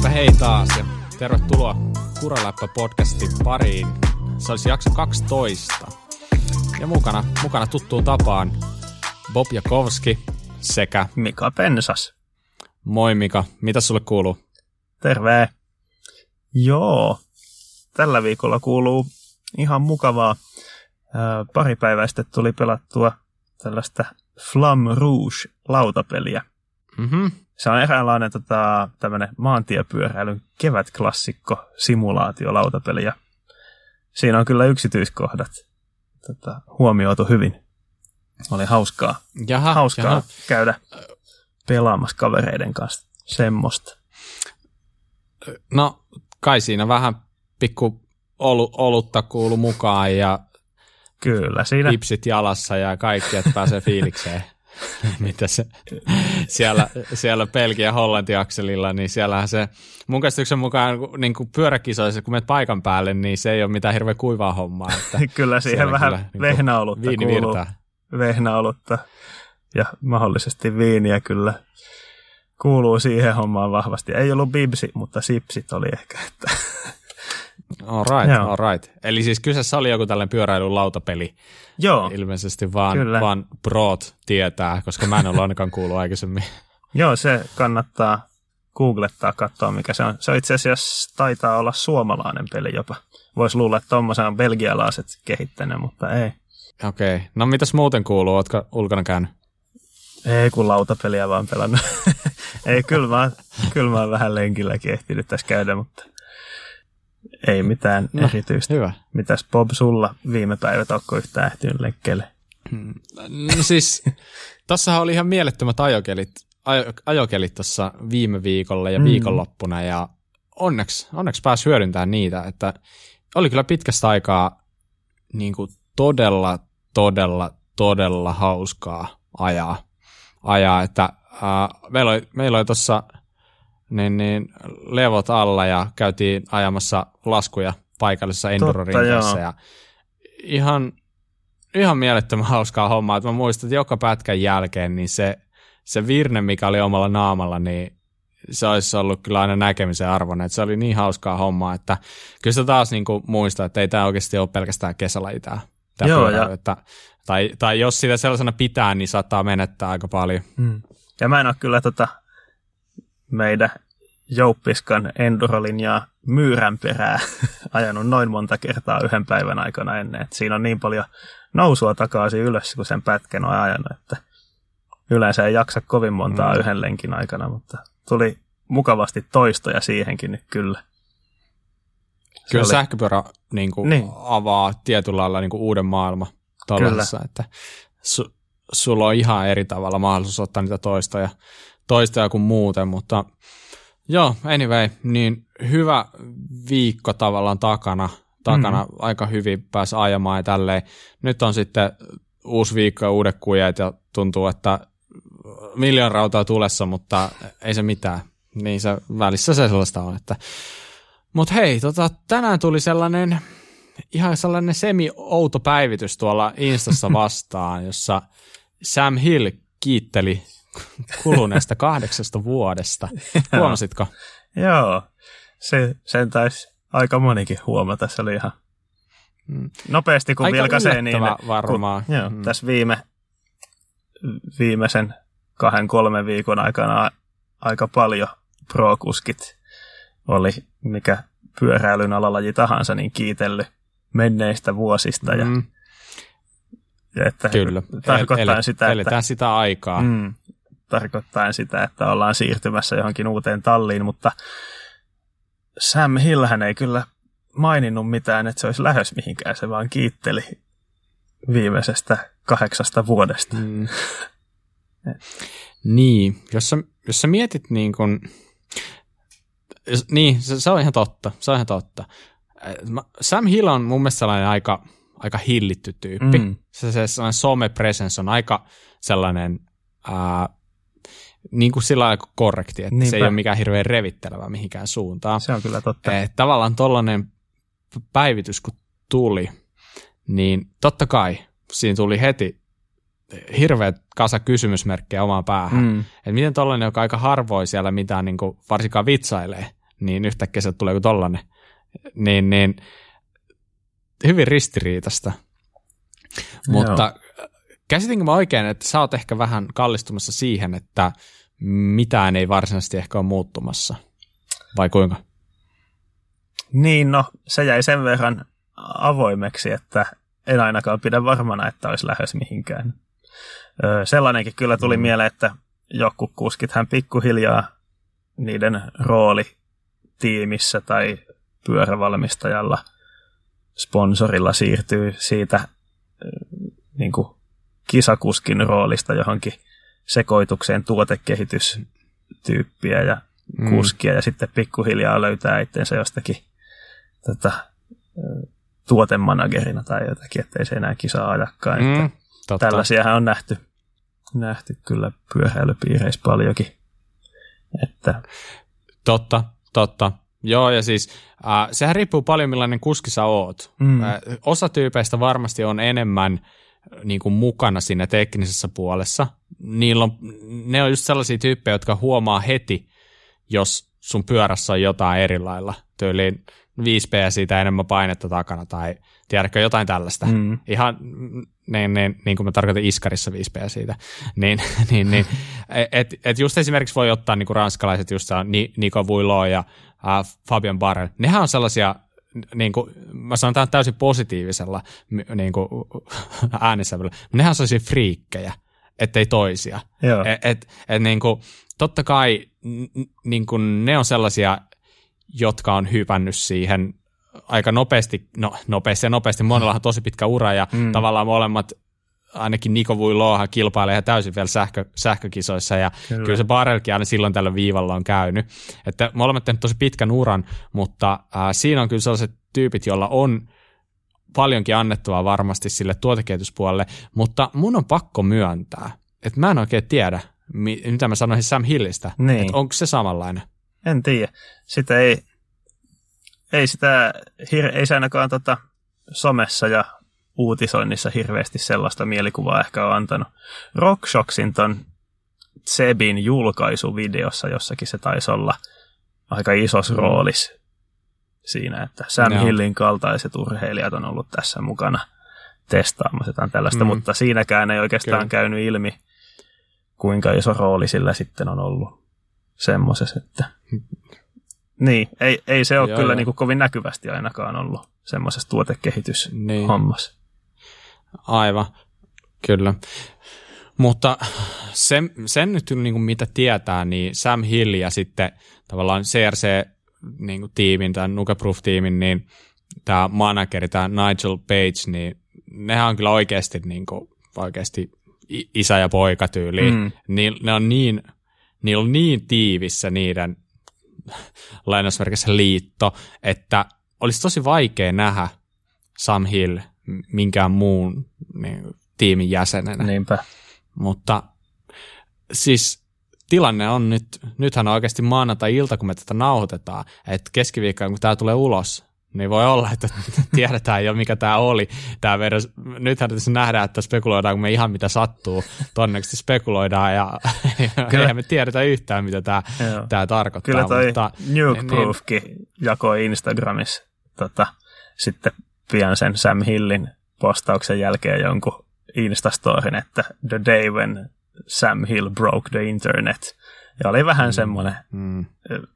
Heipä hei taas ja tervetuloa Kuraläppä-podcastin pariin. Se olisi jakso 12. Ja mukana, mukana tuttuun tapaan Bob Jakovski sekä... Mika Pensas. Moi Mika, mitä sulle kuuluu? Terve. Joo, tällä viikolla kuuluu ihan mukavaa. Pari päivää sitten tuli pelattua tällaista Flam Rouge-lautapeliä. Mm-hmm. Se on eräänlainen tota, tämmöinen maantiepyöräilyn kevätklassikko simulaatiolautapeli. Ja siinä on kyllä yksityiskohdat tota, huomioitu hyvin. Oli hauskaa, jaha, hauskaa jaha. käydä pelaamassa kavereiden kanssa semmoista. No, kai siinä vähän pikku olu, olutta kuulu mukaan ja Kyllä, siinä pipsit jalassa ja kaikki, että pääsee fiilikseen. Mitä se, siellä, siellä Belgia Hollanti-akselilla, niin siellähän se, mun käsityksen mukaan niin kuin pyöräkisoissa, kun menet paikan päälle, niin se ei ole mitään hirveän kuivaa hommaa. Että kyllä siihen vähän kyllä vehnäolutta viini kuuluu. virtaa. Vehnäolutta ja mahdollisesti viiniä kyllä kuuluu siihen hommaan vahvasti. Ei ollut bibsi, mutta sipsit oli ehkä. Että. All right, Joo. all right. Eli siis kyseessä oli joku tällainen pyöräilyn lautapeli, Joo, ilmeisesti vaan, Kyllä. vaan Broad tietää, koska mä en ole ainakaan kuullut aikaisemmin. joo, se kannattaa googlettaa, katsoa mikä se on. Se on itse asiassa taitaa olla suomalainen peli jopa. Voisi luulla, että tuommoisen on belgialaiset kehittänyt, mutta ei. Okei, okay. no mitäs muuten kuuluu? Ootko ulkona käynyt? Ei kun lautapeliä vaan pelannut. ei, kyllä mä, kyllä mä oon vähän lenkilläkin ehtinyt tässä käydä, mutta ei mitään No, erityistä. Hyvä. Mitäs Bob sulla viime päivät, onko yhtään ehtinyt lenkkeelle? No siis, tossahan oli ihan mielettömät ajokelit, ajo, ajokelit tuossa viime viikolla ja Mm. viikonloppuna ja onneksi, onneksi pääsi hyödyntämään niitä, että oli kyllä pitkästä aikaa niin kuin todella, todella, todella hauskaa ajaa, ajaa että äh, meillä oli, meillä oli tuossa niin, niin, levot alla ja käytiin ajamassa laskuja paikallisessa enduro-rinteessä ja ihan, ihan mielettömän hauskaa hommaa, että mä muistan, että joka pätkän jälkeen niin se, se virne, mikä oli omalla naamalla, niin se olisi ollut kyllä aina näkemisen arvoinen, että se oli niin hauskaa hommaa, että kyllä sitä taas niin kuin muistaa, että ei tämä oikeasti ole pelkästään kesälaji tämä, tämä Joo, pyöräily, ja- että, tai, tai jos sitä sellaisena pitää, niin saattaa menettää aika paljon. Mm. Ja mä en ole kyllä tota meidän Jouppiskan endurolinjaa myyrän perää ajanut noin monta kertaa yhden päivän aikana ennen. Et siinä on niin paljon nousua takaisin ylös, kun sen pätkän on ajanut, että yleensä ei jaksa kovin montaa Mm. yhden lenkin aikana, mutta tuli mukavasti toistoja siihenkin nyt kyllä. Se Kyllä oli- sähköpyörä niin kuin, Niin. avaa tietyllä lailla niin kuin uuden maailman tuollaisessa, että su, sulla on ihan eri tavalla mahdollisuus ottaa niitä toistoja, toistoja kuin muuten, mutta joo, anyway, niin hyvä viikko tavallaan takana, takana mm. aika hyvin pääsi ajamaan ja tälleen. Nyt on sitten uusi viikko ja uudet kujet ja tuntuu, että miljoon rautaa tulessa, mutta ei se mitään. Niin se välissä se sellaista on, että mutta hei, tota, tänään tuli sellainen ihan sellainen semi-outo päivitys tuolla Instassa vastaan, jossa Sam Hill kiitteli kuluneesta kahdeksasta vuodesta. Huomasitko? Joo, se, sen taisi aika monikin huomata. Se oli ihan Mm. nopeasti, kun Aika vilkaisee niin. varmaan. Kun, joo, Mm. tässä viime, viimeisen kahden, kolmen viikon aikana aika paljon pro-kuskit oli, mikä pyöräilyn alalaji tahansa, niin kiitellyt menneistä vuosista. Ja, Mm, ja että kyllä. tarkoittaa El- sitä, että, Eletään sitä aikaa. mm, tarkoittaa sitä, että ollaan siirtymässä johonkin uuteen talliin, mutta Sam Hillhän ei kyllä maininnut mitään, että se olisi lähes mihinkään, se vaan kiitteli viimeisestä kahdeksasta vuodesta. Mm. niin, jos sä, jos sä mietit niin kun, jos, niin, se, se, on ihan totta, se on ihan totta. Äh, Sam Hill on mun mielestä sellainen aika, aika hillitty tyyppi. Mm. Se, se sellainen some-presence on aika sellainen, ää, niin kuin sillä lailla korrekti, että se ei Niinpä. ole mikään hirveän revittelevä mihinkään suuntaan. Se on kyllä totta. Eh, tavallaan tollainen päivitys kun tuli, niin totta kai siinä tuli heti hirveät kasa kysymysmerkkejä omaan päähän. Mm. Että miten tollainen, joka aika harvoin siellä mitään niin kuin, varsinkaan vitsailee, niin yhtäkkiä se tulee joku tollanen. Niin, niin hyvin ristiriitasta. Joo. Käsitinkö mä oikein, että sä oot ehkä vähän kallistumassa siihen, että mitään ei varsinaisesti ehkä ole muuttumassa, vai kuinka? Niin, no se jäi sen verran avoimeksi, että en ainakaan pidä varmana, että olisi lähes mihinkään. Öö, sellainenkin kyllä tuli mm. mieleen, että joku kuskit hän pikkuhiljaa niiden rooli tiimissä tai pyörävalmistajalla sponsorilla siirtyy siitä niin kuin kisakuskin roolista johonkin sekoitukseen tuotekehitystyyppiä ja mm. kuskia ja sitten pikkuhiljaa löytää itsensä jostakin tota, tuotemanagerina tai jotakin, ettei se enää kisaa ajakaan. Mm, että tällaisiahan on nähty, nähty kyllä pyöräilypiireissä paljonkin. Että... Totta, totta. Joo, ja siis äh, sehän riippuu paljon millainen kuski sä oot. Mm. Äh, osa tyypeistä varmasti on enemmän niin kuin mukana siinä teknisessä puolessa. Niillä on, ne on just sellaisia tyyppejä, jotka huomaa heti, jos sun pyörässä on jotain eri lailla. Tyyliin 5 siitä enemmän painetta takana tai tiedätkö jotain tällaista. Mm. Ihan niin, niin, niin kuin mä tarkoitan iskarissa 5 siitä. Niin, niin, niin, et, et just esimerkiksi voi ottaa niin kuin ranskalaiset, just Nico Vuilo ja äh, Fabian Barrel. Nehän on sellaisia niin kuin, mä sanon tämän täysin positiivisella niin kuin, äänisävyllä, nehän sellaisia friikkejä, ettei toisia. Joo. Et, et, et, niin kuin, totta kai niin kuin, ne on sellaisia, jotka on hypännyt siihen aika nopeasti, no nopeasti ja nopeasti, monella on tosi pitkä ura ja mm. tavallaan molemmat ainakin Niko Vuiloahan kilpailee ihan täysin vielä sähkö, sähkökisoissa ja kyllä, kyllä se Barelkin aina silloin tällä viivalla on käynyt. Että molemmat tehnyt tosi pitkän uran, mutta äh, siinä on kyllä sellaiset tyypit, joilla on paljonkin annettavaa varmasti sille tuotekehityspuolelle, mutta mun on pakko myöntää, että mä en oikein tiedä, mitä mä sanoisin Sam Hillistä, niin. että onko se samanlainen. En tiedä. Sitä ei, ei sitä, ei se ainakaan tota, somessa ja uutisoinnissa hirveästi sellaista mielikuvaa ehkä on antanut. RockShoxin ton Sebin julkaisuvideossa jossakin se taisi olla aika isos mm. roolis siinä, että Sam no. Hillin kaltaiset urheilijat on ollut tässä mukana testaamassa jotain tällaista, mm. mutta siinäkään ei oikeastaan Kyllä. käynyt ilmi, kuinka iso rooli sillä sitten on ollut semmoisessa, että niin, ei, ei se ole joo, kyllä joo. Niin kuin kovin näkyvästi ainakaan ollut semmoisessa tuotekehityshommassa. Niin. Aivan, kyllä. Mutta sen, sen nyt niin kuin mitä tietää, niin Sam Hill ja sitten tavallaan CRC-tiimin niin tai Nukeproof-tiimin, niin tämä manageri, tämä Nigel Page, niin nehän on kyllä oikeasti, niin kuin, oikeasti isä ja poika tyyli. Mm. Niin, ne on niin, niillä on niin tiivissä niiden lainausmerkissä liitto, että olisi tosi vaikea nähdä Sam Hill minkään muun niin, tiimin jäsenenä. Niinpä. Mutta siis tilanne on nyt, nythän on oikeasti maanantai-ilta, kun me tätä nauhoitetaan, että keskiviikkoon, kun tämä tulee ulos, niin voi olla, että tiedetään jo, mikä tämä oli. Tää verran, nythän tässä nähdään, että spekuloidaan, kun me ihan mitä sattuu. Todennäköisesti spekuloidaan ja, Kyllä. eihän me tiedetä yhtään, mitä tämä, tämä tarkoittaa. Kyllä toi mutta, Nukeproofkin niin, jakoi Instagramissa tota, sitten pian sen Sam Hillin postauksen jälkeen jonkun Instastorin, että the day when Sam Hill broke the internet. Ja oli vähän mm. semmoinen, mm.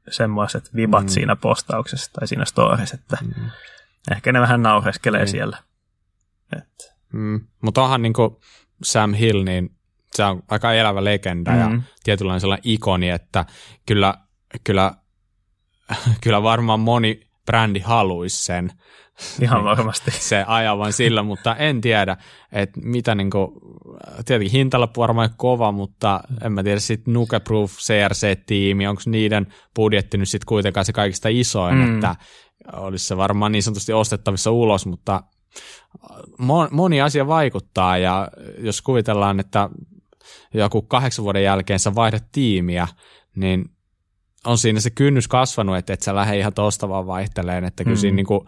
semmoiset vibat mm. siinä postauksessa tai siinä storissa, että mm. ehkä ne vähän naureskelee mm. siellä. Et. Mm. Mutta onhan niin kuin Sam Hill, niin se on aika elävä legenda mm. ja tietynlainen sellainen ikoni, että kyllä, kyllä, kyllä varmaan moni brändi haluaisi sen. Ihan varmasti. se ajavan sillä, mutta en tiedä, että mitä niin kuin, tietenkin hintalappu varmaan kova, mutta en mä tiedä sitten Nukeproof CRC-tiimi, onko niiden budjetti nyt sitten kuitenkaan se kaikista isoin, mm. että olisi se varmaan niin sanotusti ostettavissa ulos, mutta moni asia vaikuttaa ja jos kuvitellaan, että joku kahdeksan vuoden jälkeen sä vaihdat tiimiä, niin on siinä se kynnys kasvanut, että et sä lähde ihan tosta vaan vaihteleen, että kyllä mm. siinä niinku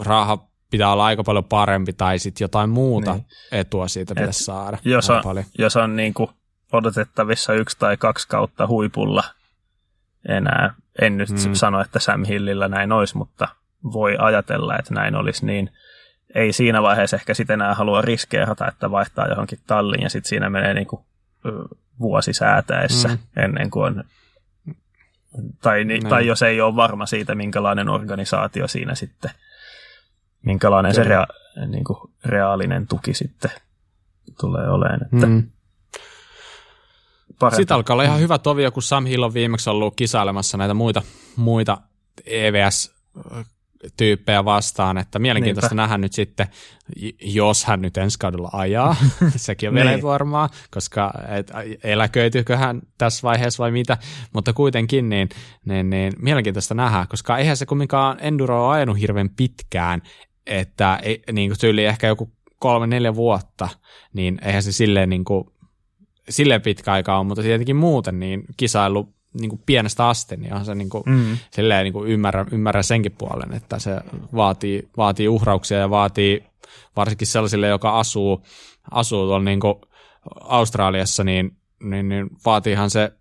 raha pitää olla aika paljon parempi tai sitten jotain muuta niin. etua siitä pitäisi saada. Jos on, paljon. jos on niinku odotettavissa yksi tai kaksi kautta huipulla enää. En nyt mm. sano, että Sam Hillillä näin olisi, mutta voi ajatella, että näin olisi, niin ei siinä vaiheessa ehkä sitten enää halua riskeerata, että vaihtaa johonkin talliin ja sitten siinä menee niin kuin vuosi säätäessä mm. ennen kuin on, tai, niin, tai jos ei ole varma siitä, minkälainen organisaatio siinä sitten, minkälainen Kyllä. se rea, niin kuin reaalinen tuki sitten tulee olemaan. Että mm. Sitten alkaa olla ihan hyvä tovio, kun Sam Hill on viimeksi ollut kisailemassa näitä muita, muita EVS tyyppejä vastaan, että mielenkiintoista Niinpä. nähdä nyt sitten, jos hän nyt ensi kaudella ajaa, sekin on vielä niin. varmaa, koska et, eläköitykö hän tässä vaiheessa vai mitä, mutta kuitenkin niin, niin, niin mielenkiintoista nähdä, koska eihän se kumminkaan Enduro ole ajanut hirveän pitkään, että niin kuin tyyli ehkä joku kolme, neljä vuotta, niin eihän se silleen, niin kuin, silleen pitkä aika ole, mutta tietenkin muuten niin kisailu niin kuin pienestä asti, niin on se niin kuin, mm. silleen niin kuin ymmärrä, ymmärrä senkin puolen, että se vaatii, vaatii uhrauksia ja vaatii varsinkin sellaisille, joka asuu, asuu tuolla niin kuin Australiassa, niin, niin, niin vaatiihan se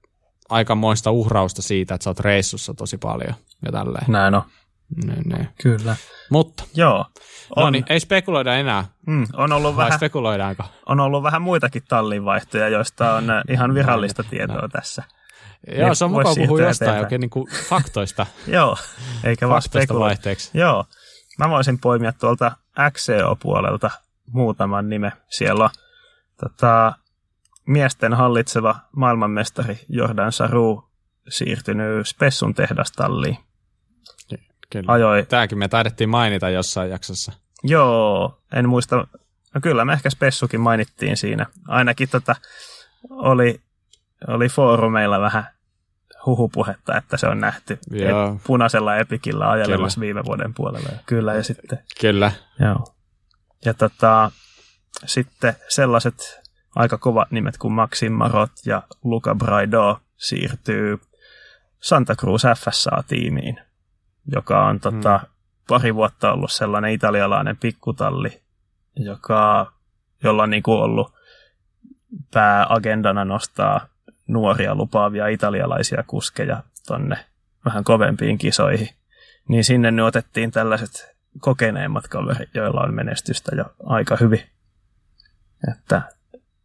aikamoista uhrausta siitä, että sä oot reissussa tosi paljon ja tälleen. Näin on. Niin, niin. Kyllä. Mutta. Joo. No on, no niin, ei spekuloida enää. Mm, on ollut vähän, spekuloidaanko? On ollut vähän muitakin tallinvaihtoja, joista on ihan virallista tietoa no. tässä. Joo, se on mukava puhua jostain oikein niin kuin faktoista. Joo, eikä vaan vaihteeksi. Joo, mä voisin poimia tuolta XCO-puolelta muutaman nime. Siellä on tota, miesten hallitseva maailmanmestari Jordan Saru siirtynyt Spessun tehdastalliin. Kyllä. Ajoi. Tämäkin me taidettiin mainita jossain jaksossa. Joo, en muista. No kyllä, me ehkä Spessukin mainittiin siinä. Ainakin tota, oli oli foorumeilla vähän huhupuhetta, että se on nähty joo. punaisella epikillä ajelemassa Kyllä. viime vuoden puolella. Kyllä, ja sitten... Kyllä. Joo. Ja tota, sitten sellaiset aika kovat nimet kuin Maxim Marot ja Luca Braido siirtyy Santa Cruz FSA-tiimiin, joka on tota, hmm. pari vuotta ollut sellainen italialainen pikkutalli, joka, jolla on niin kuin ollut pääagendana nostaa nuoria lupaavia italialaisia kuskeja tonne vähän kovempiin kisoihin. Niin sinne nyt otettiin tällaiset kokeneemmat kaverit, joilla on menestystä jo aika hyvin. Että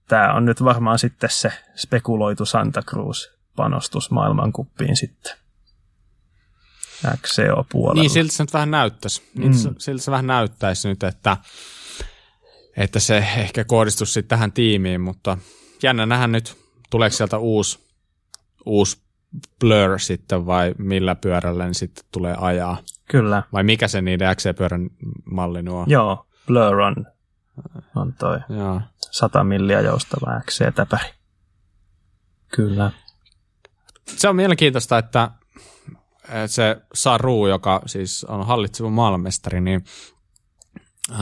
tämä on nyt varmaan sitten se spekuloitu Santa Cruz panostus maailmankuppiin sitten. XCO-puolella. Niin, siltä se nyt vähän näyttäisi. Niin, mm. Siltä se vähän näyttäisi nyt, että, että se ehkä kohdistus sitten tähän tiimiin, mutta jännä nähdä nyt, tuleeko sieltä uusi, uusi Blur sitten vai millä pyörällä ne sitten tulee ajaa? Kyllä. Vai mikä se niiden XC-pyörän malli nuo? Joo, Blur on, on toi Joo. 100 milliä joustava XC-täpäri. Kyllä. Se on mielenkiintoista, että se Saru, joka siis on hallitseva maailmanmestari, niin äh,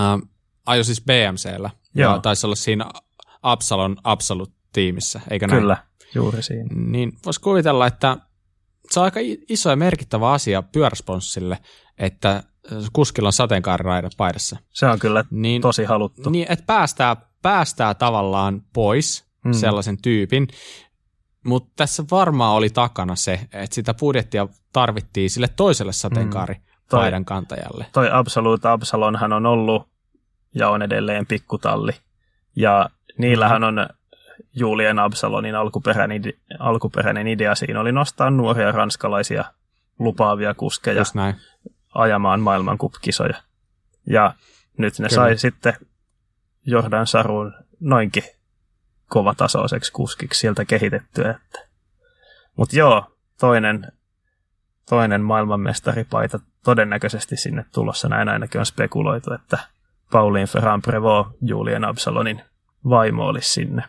ajoi siis BMCllä. Joo. Ja taisi olla siinä Absalon Absolut tiimissä, eikö näin? Kyllä, juuri siinä. Niin voisi kuvitella, että se on aika iso ja merkittävä asia pyöräsponssille, että kuskilla on sateenkaariraidat paidassa. Se on kyllä niin, tosi haluttu. Niin, että päästää, päästää tavallaan pois mm. sellaisen tyypin, mutta tässä varmaan oli takana se, että sitä budjettia tarvittiin sille toiselle sateenkaaripaidan mm. kantajalle. Toi Absolute Absalonhan on ollut ja on edelleen pikkutalli. Ja niillähän on Julien Absalonin alkuperäinen, alkuperäinen idea siinä oli nostaa nuoria ranskalaisia lupaavia kuskeja ajamaan maailmankupkisoja. Ja nyt ne Kyllä. sai sitten Jordan Sarun noinkin kovatasoiseksi kuskiksi sieltä kehitettyä. Mutta joo, toinen, toinen maailmanmestaripaita todennäköisesti sinne tulossa. Näin ainakin on spekuloitu, että Pauline Ferran Prevot, Julien Absalonin vaimo olisi sinne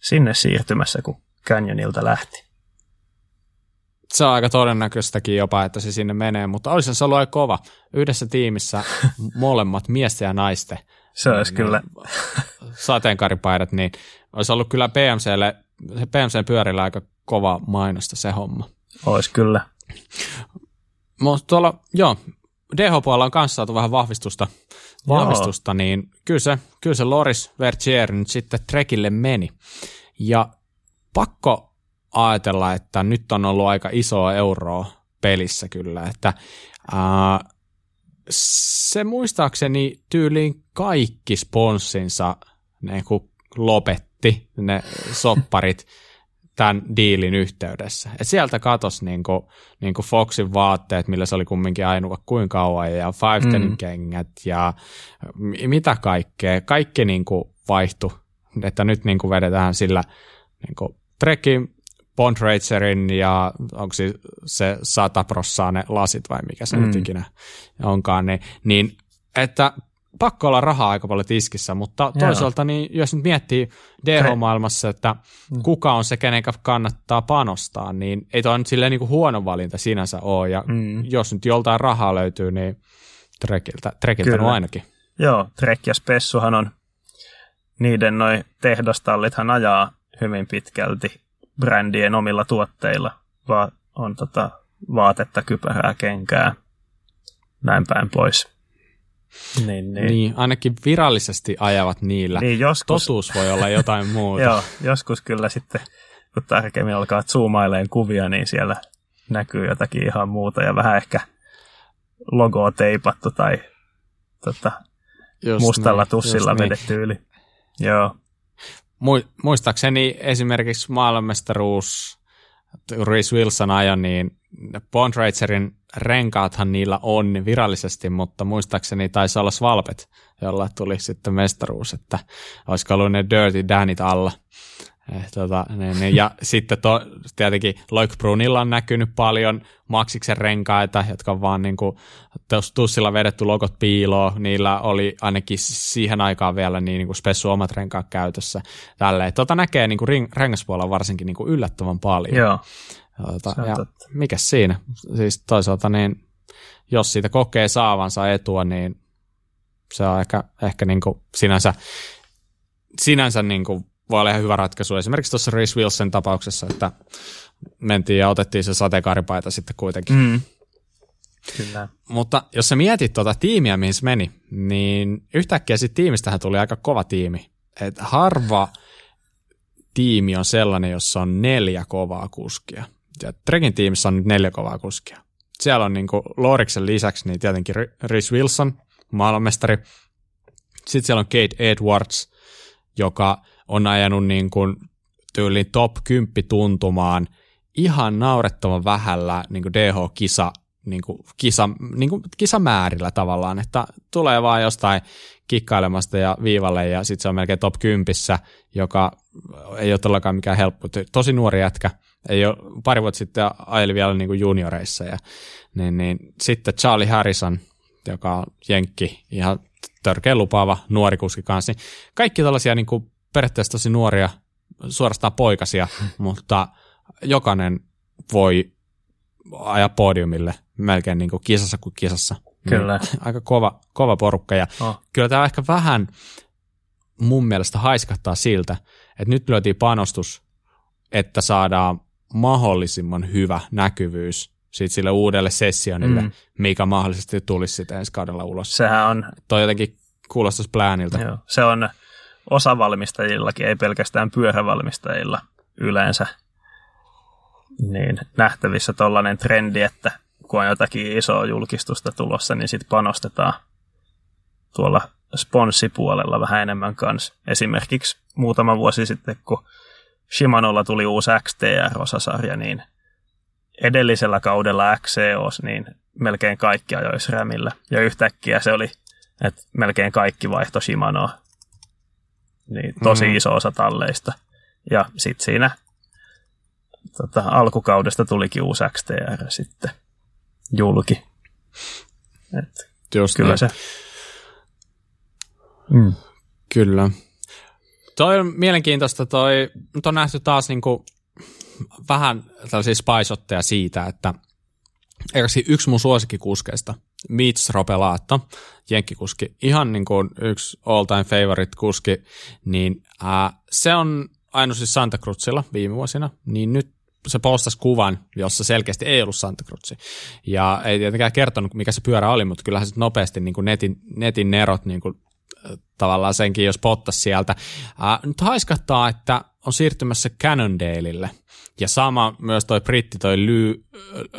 sinne siirtymässä, kun Canyonilta lähti. Se on aika todennäköistäkin jopa, että se sinne menee, mutta olisi se ollut aika kova. Yhdessä tiimissä molemmat miesten ja naisten. Se olisi niin, kyllä. Sateenkaaripaidat, niin olisi ollut kyllä PMClle, se PMC pyörillä aika kova mainosta se homma. Olisi kyllä. Mutta tuolla, joo, DH-puolella on kanssa saatu vähän vahvistusta, vahvistusta niin kyllä se, kyllä se Loris Vertier nyt sitten Trekille meni. Ja pakko ajatella, että nyt on ollut aika isoa euroa pelissä kyllä, että ää, se muistaakseni tyyliin kaikki sponssinsa ne kun lopetti, ne sopparit tämän diilin yhteydessä. Et sieltä katos niinku, niinku Foxin vaatteet, millä se oli kumminkin ainoa kuin kauan, ja Five mm. kengät ja mitä kaikkea. Kaikki niinku vaihtui, että nyt niinku vedetään sillä niinku Trekin, Bond Racerin ja onko se, se 100 prossaa ne lasit vai mikä se mm. nyt ikinä onkaan, niin, niin että pakko olla rahaa aika paljon tiskissä, mutta toisaalta niin jos nyt miettii DH-maailmassa, että mm. kuka on se, kenen kannattaa panostaa, niin ei toi nyt silleen niin kuin huono valinta sinänsä ole, ja mm. jos nyt joltain rahaa löytyy, niin Trekiltä, Trekiltä no ainakin. Joo, Trek ja Spessuhan on, niiden noin tehdastallithan ajaa hyvin pitkälti brändien omilla tuotteilla, vaan on tota vaatetta, kypärää, kenkää, näin päin pois. Niin, niin. niin, ainakin virallisesti ajavat niillä. Niin, joskus... Totuus voi olla jotain muuta. Joo, joskus kyllä sitten, kun tarkemmin alkaa zoomaileen kuvia, niin siellä näkyy jotakin ihan muuta ja vähän ehkä logoa teipattu tai tota, mustalla niin, tussilla niin. vedetty yli. Joo. Muistaakseni esimerkiksi maailmanmestaruus Reese Wilson ajo, niin Bond Racerin renkaathan niillä on virallisesti, mutta muistaakseni taisi olla Svalpet, jolla tuli sitten mestaruus, että olisiko ollut ne Dirty Danit alla. Eh, tota, ne, ne, ja sitten to, tietenkin Loik Brunilla on näkynyt paljon Maxiksen renkaita, jotka on vaan niin kuin, tussilla vedetty logot piiloon. Niillä oli ainakin siihen aikaan vielä niin, niin kuin spessu omat renkaat käytössä. Tälleen. Tota näkee niin kuin ring, rengaspuolella varsinkin niin kuin yllättävän paljon. Joo. Tota, ja mikä siinä? Siis toisaalta niin, jos siitä kokee saavansa etua, niin se on ehkä, ehkä niin kuin sinänsä, sinänsä niin kuin voi olla ihan hyvä ratkaisu. Esimerkiksi tuossa Reese Wilson tapauksessa, että mentiin ja otettiin se sateenkaaripaita sitten kuitenkin. Mm. Kyllä. Mutta jos sä mietit tuota tiimiä, mihin se meni, niin yhtäkkiä siitä tiimistähän tuli aika kova tiimi. Et harva tiimi on sellainen, jossa on neljä kovaa kuskia. Ja Trekin tiimissä on nyt neljä kovaa kuskia. Siellä on niin Loriksen lisäksi niin tietenkin Rhys Wilson, maailmanmestari. Sitten siellä on Kate Edwards, joka on ajanut niin kuin tyyliin top 10 tuntumaan ihan naurettavan vähällä niin kuin DH-kisa niin kuin kisa, niin kuin kisamäärillä tavallaan, että tulee vaan jostain kikkailemasta ja viivalle ja sitten se on melkein top 10, joka ei ole todellakaan mikään helppo. Tosi nuori jätkä, ei ole, pari vuotta sitten ajeli vielä niin kuin junioreissa ja niin, niin, sitten Charlie Harrison, joka on jenkki, ihan törkeä lupaava nuori kuski kanssa, niin kaikki tällaisia niin kuin periaatteessa tosi nuoria, suorastaan poikasia, mutta jokainen voi ajaa podiumille melkein niin kuin kisassa kuin kisassa. Kyllä. Niin, aika kova, kova porukka ja oh. kyllä tämä ehkä vähän mun mielestä haiskahtaa siltä, että nyt lyötiin panostus, että saadaan mahdollisimman hyvä näkyvyys siitä sille uudelle sessionille, mm. mikä mahdollisesti tulisi sitten ensi kaudella ulos. Sehän on... Toi jotenkin kuulostus plääniltä. Joo, se on osavalmistajillakin, ei pelkästään pyörävalmistajilla yleensä niin nähtävissä tuollainen trendi, että kun on jotakin isoa julkistusta tulossa, niin sitten panostetaan tuolla sponssipuolella vähän enemmän kanssa. Esimerkiksi muutama vuosi sitten, kun Shimanolla tuli uusi XTR-osasarja, niin edellisellä kaudella XCOs, niin melkein kaikki ajoi SRAMilla. Ja yhtäkkiä se oli, että melkein kaikki vaihto Shimanoa niin tosi mm. iso osa talleista. Ja sitten siinä tota, alkukaudesta tulikin uusi XTR sitten julki. Et Just kyllä niin. se. Mm. Kyllä. Toi on mielenkiintoista, toi, nyt on nähty taas niinku vähän tällaisia spice siitä, että yksi mun suosikkikuskeista, Mitch Ropelaatto, jenkkikuski, ihan niin kuin yksi all time favorite kuski, niin ää, se on ainoa siis Santa Cruzilla viime vuosina, niin nyt se postasi kuvan, jossa selkeästi ei ollut Santa Cruz. Ja ei tietenkään kertonut, mikä se pyörä oli, mutta kyllähän se nopeasti niin kuin netin, netin nerot niin kuin, tavallaan senkin, jos pottasi sieltä. Ää, nyt haiskattaa, että on siirtymässä Cannondaleille. Ja sama myös toi britti, toi Ly,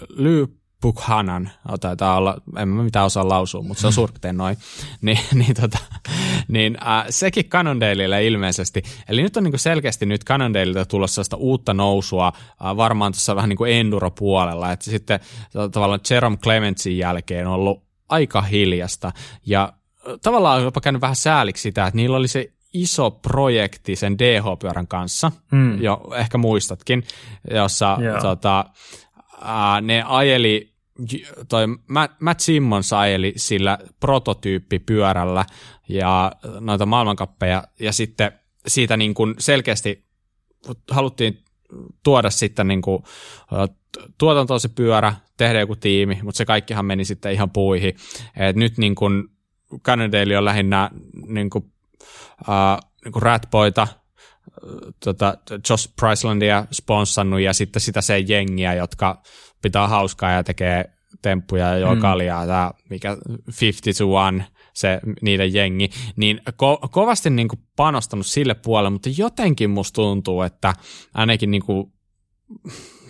Ly Buchanan, taitaa olla, en mä mitään osaa lausua, mutta se on surkteen noin, niin, niin, tota, niin äh, sekin Cannondaleille ilmeisesti. Eli nyt on niin selkeästi nyt Cannondaleilta tulossa uutta nousua äh, varmaan tuossa vähän niin kuin enduro-puolella, että sitten tavallaan Jerome Clementsin jälkeen on ollut aika hiljasta ja tavallaan on jopa käynyt vähän sääliksi sitä, että niillä oli se iso projekti sen DH-pyörän kanssa, mm. jo ehkä muistatkin, jossa yeah. tota, ää, ne ajeli, toi Matt, Matt Simmons ajeli sillä prototyyppipyörällä ja noita maailmankappeja, ja sitten siitä niin kuin selkeästi haluttiin tuoda sitten niin kuin, tuotantoon se pyörä, tehdä joku tiimi, mutta se kaikkihan meni sitten ihan puihin. Et nyt niin kuin Cannondale on lähinnä niin kuin, uh, niin kuin Ratboita, tota, Josh Pricelandia sponssannut ja sitten sitä se jengiä, jotka pitää hauskaa ja tekee temppuja ja juo mm. kaljaa, tämä mikä 50 to 1, se niiden jengi, niin ko- kovasti niin kuin panostanut sille puolelle, mutta jotenkin musta tuntuu, että ainakin niin kuin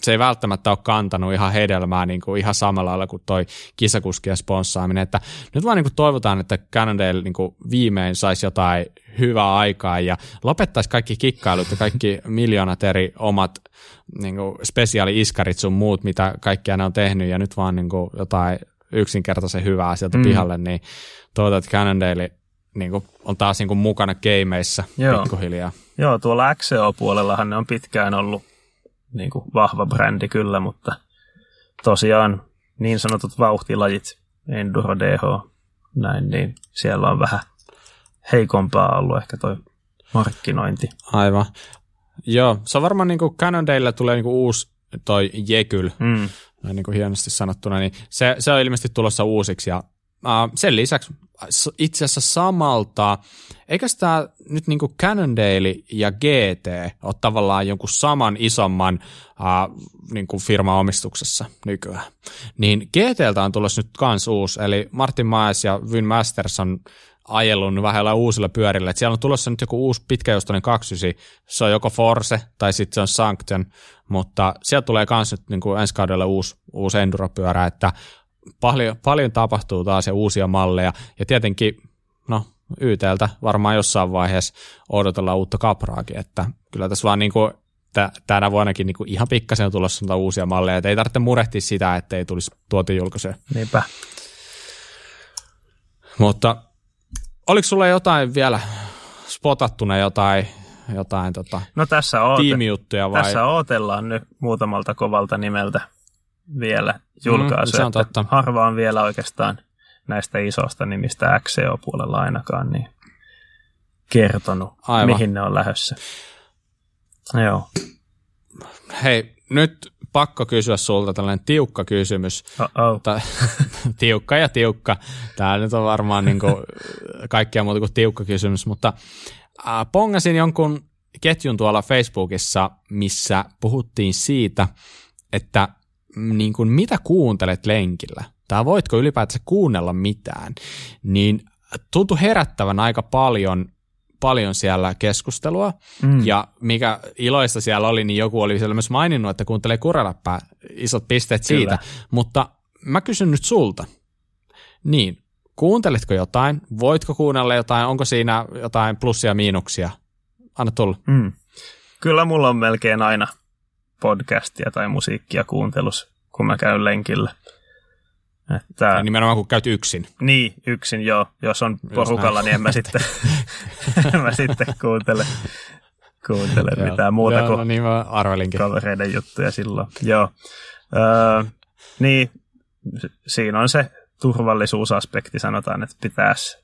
se ei välttämättä ole kantanut ihan hedelmää niin kuin ihan samalla lailla kuin toi kisakuskien sponssaaminen. Että nyt vaan niin kuin toivotaan, että Cannondale niin kuin viimein saisi jotain hyvää aikaa ja lopettaisi kaikki kikkailut ja kaikki miljoonat eri omat niin kuin spesiaali-iskarit sun muut, mitä kaikkia ne on tehnyt ja nyt vaan niin kuin jotain yksinkertaisen hyvää sieltä mm. pihalle, niin toivotaan, että Cannondale niin kuin, on taas niin kuin mukana gameissa Joo. pikkuhiljaa. Joo, tuolla XCO-puolellahan ne on pitkään ollut niin kuin vahva brändi kyllä, mutta tosiaan niin sanotut vauhtilajit, Enduro DH, näin, niin siellä on vähän heikompaa ollut ehkä toi markkinointi. Aivan. Joo, se on varmaan niin kuin Cannondale tulee niin kuin uusi toi Jekyll, mm. niin kuin hienosti sanottuna, niin se, se on ilmeisesti tulossa uusiksi ja uh, sen lisäksi itse asiassa samalta, eikä sitä nyt niin kuin Cannondale ja GT ole tavallaan jonkun saman isomman uh, niin kuin firman omistuksessa nykyään. Niin GTltä on tulossa nyt kans uusi, eli Martin Maes ja Vyn Masters on ajellut vähän uusilla pyörillä. Et siellä on tulossa nyt joku uusi pitkäjoustoinen 29, se on joko Force tai sitten se on Sanction, mutta sieltä tulee myös nyt niin kuin ensi kaudella uusi, uusi enduropyörä, että paljon, paljon tapahtuu taas ja uusia malleja, ja tietenkin, no, YTltä varmaan jossain vaiheessa odotellaan uutta kapraakin, että kyllä tässä vaan niin kuin tänä vuonnakin niin ihan pikkasen on tulossa uusia malleja, että ei tarvitse murehtia sitä, että ei tulisi tuotejulkaiseen. Niinpä. Mutta oliko sulla jotain vielä spotattuna jotain, jotain tota, no tässä oote- tiimijuttuja vai? Tässä ootellaan nyt muutamalta kovalta nimeltä vielä julkaisu. Mm, se on totta. Harva on vielä oikeastaan näistä isosta nimistä XCO-puolella ainakaan niin kertonut, Aivan. mihin ne on lähdössä. Joo. Hei, nyt pakko kysyä sulta tällainen tiukka kysymys. Ta- tiukka ja tiukka. Tämä nyt on varmaan niin kuin kaikkea muuta kuin tiukka kysymys, mutta äh, pongasin jonkun ketjun tuolla Facebookissa, missä puhuttiin siitä, että niin kuin, mitä kuuntelet lenkillä, tai voitko ylipäätänsä kuunnella mitään, niin tuntui herättävän aika paljon paljon siellä keskustelua, mm. ja mikä iloista siellä oli, niin joku oli siellä myös maininnut, että kuuntelee kureläppää, isot pisteet Kyllä. siitä, mutta mä kysyn nyt sulta, niin, kuunteletko jotain, voitko kuunnella jotain, onko siinä jotain plussia ja miinuksia, anna tulla. Mm. Kyllä mulla on melkein aina podcastia tai musiikkia kuuntelus, kun mä käyn lenkillä. Että, ja nimenomaan kun käyt yksin. Niin, yksin joo. Jos on Just porukalla, näin. niin en mä sitten, mä sitten kuuntele, kuuntele mitään muuta joo, kuin no niin mä arvelinkin. kavereiden juttuja silloin. Joo. Öö, niin, siinä on se turvallisuusaspekti, sanotaan, että pitäisi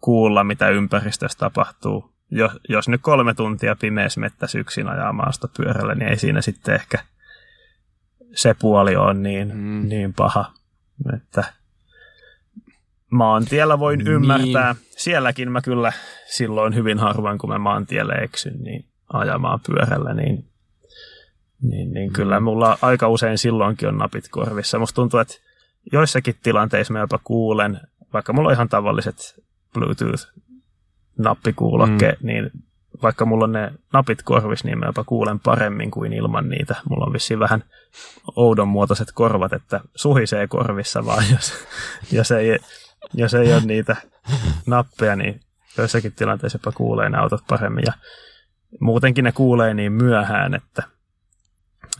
kuulla, mitä ympäristössä tapahtuu jos, jos nyt kolme tuntia pimeässä mettässä yksin ajaa maastopyörällä, niin ei siinä sitten ehkä se puoli ole niin, mm. niin paha. Että maantiellä voin niin. ymmärtää. Sielläkin mä kyllä silloin hyvin harvoin, kun mä maantielle eksyn, niin ajamaan pyörällä, niin, niin, niin mm. kyllä mulla aika usein silloinkin on napit korvissa. Musta tuntuu, että joissakin tilanteissa mä jopa kuulen, vaikka mulla on ihan tavalliset Bluetooth nappikuulokke, mm. niin vaikka mulla on ne napit korvis, niin mä jopa kuulen paremmin kuin ilman niitä. Mulla on vissiin vähän oudon muotoiset korvat, että suhisee korvissa vaan, jos, jos, ei, jos ei ole niitä nappeja, niin joissakin tilanteissa jopa kuulee ne autot paremmin. Ja muutenkin ne kuulee niin myöhään, että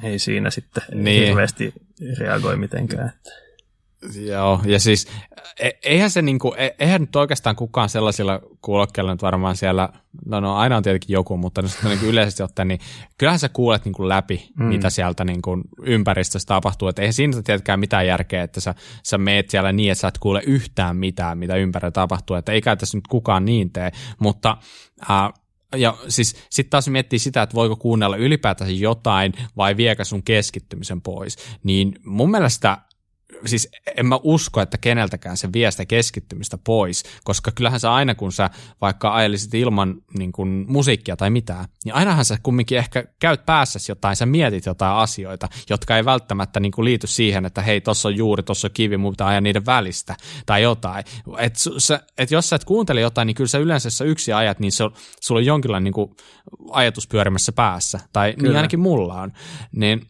ei siinä sitten niin. hirveästi reagoi mitenkään. Joo, ja siis e, eihän se niinku, e, eihän nyt oikeastaan kukaan sellaisilla kuulokkeilla nyt varmaan siellä, no, no aina on tietenkin joku, mutta nyt niin yleisesti ottaen, niin kyllähän sä kuulet niinku läpi, mm. mitä sieltä niinku ympäristössä tapahtuu, että eihän siinä tietenkään mitään järkeä, että sä, sä meet siellä niin, että sä et kuule yhtään mitään, mitä ympärillä tapahtuu, että eikä tässä nyt kukaan niin tee, mutta äh, ja siis sitten taas miettii sitä, että voiko kuunnella ylipäätään jotain vai viekö sun keskittymisen pois, niin mun mielestä siis en mä usko, että keneltäkään se vie sitä keskittymistä pois, koska kyllähän sä aina kun sä vaikka ajelisit ilman niin kuin musiikkia tai mitään, niin ainahan sä kumminkin ehkä käyt päässäsi jotain, sä mietit jotain asioita, jotka ei välttämättä niin liity siihen, että hei, tossa on juuri, tossa on kivi, mutta ajan niiden välistä tai jotain. Et, sä, et jos sä et kuuntele jotain, niin kyllä sä yleensä sä yksi ajat, niin se, sulla on jonkinlainen niin ajatus pyörimässä päässä, tai niin kyllä. niin ainakin mulla on. Niin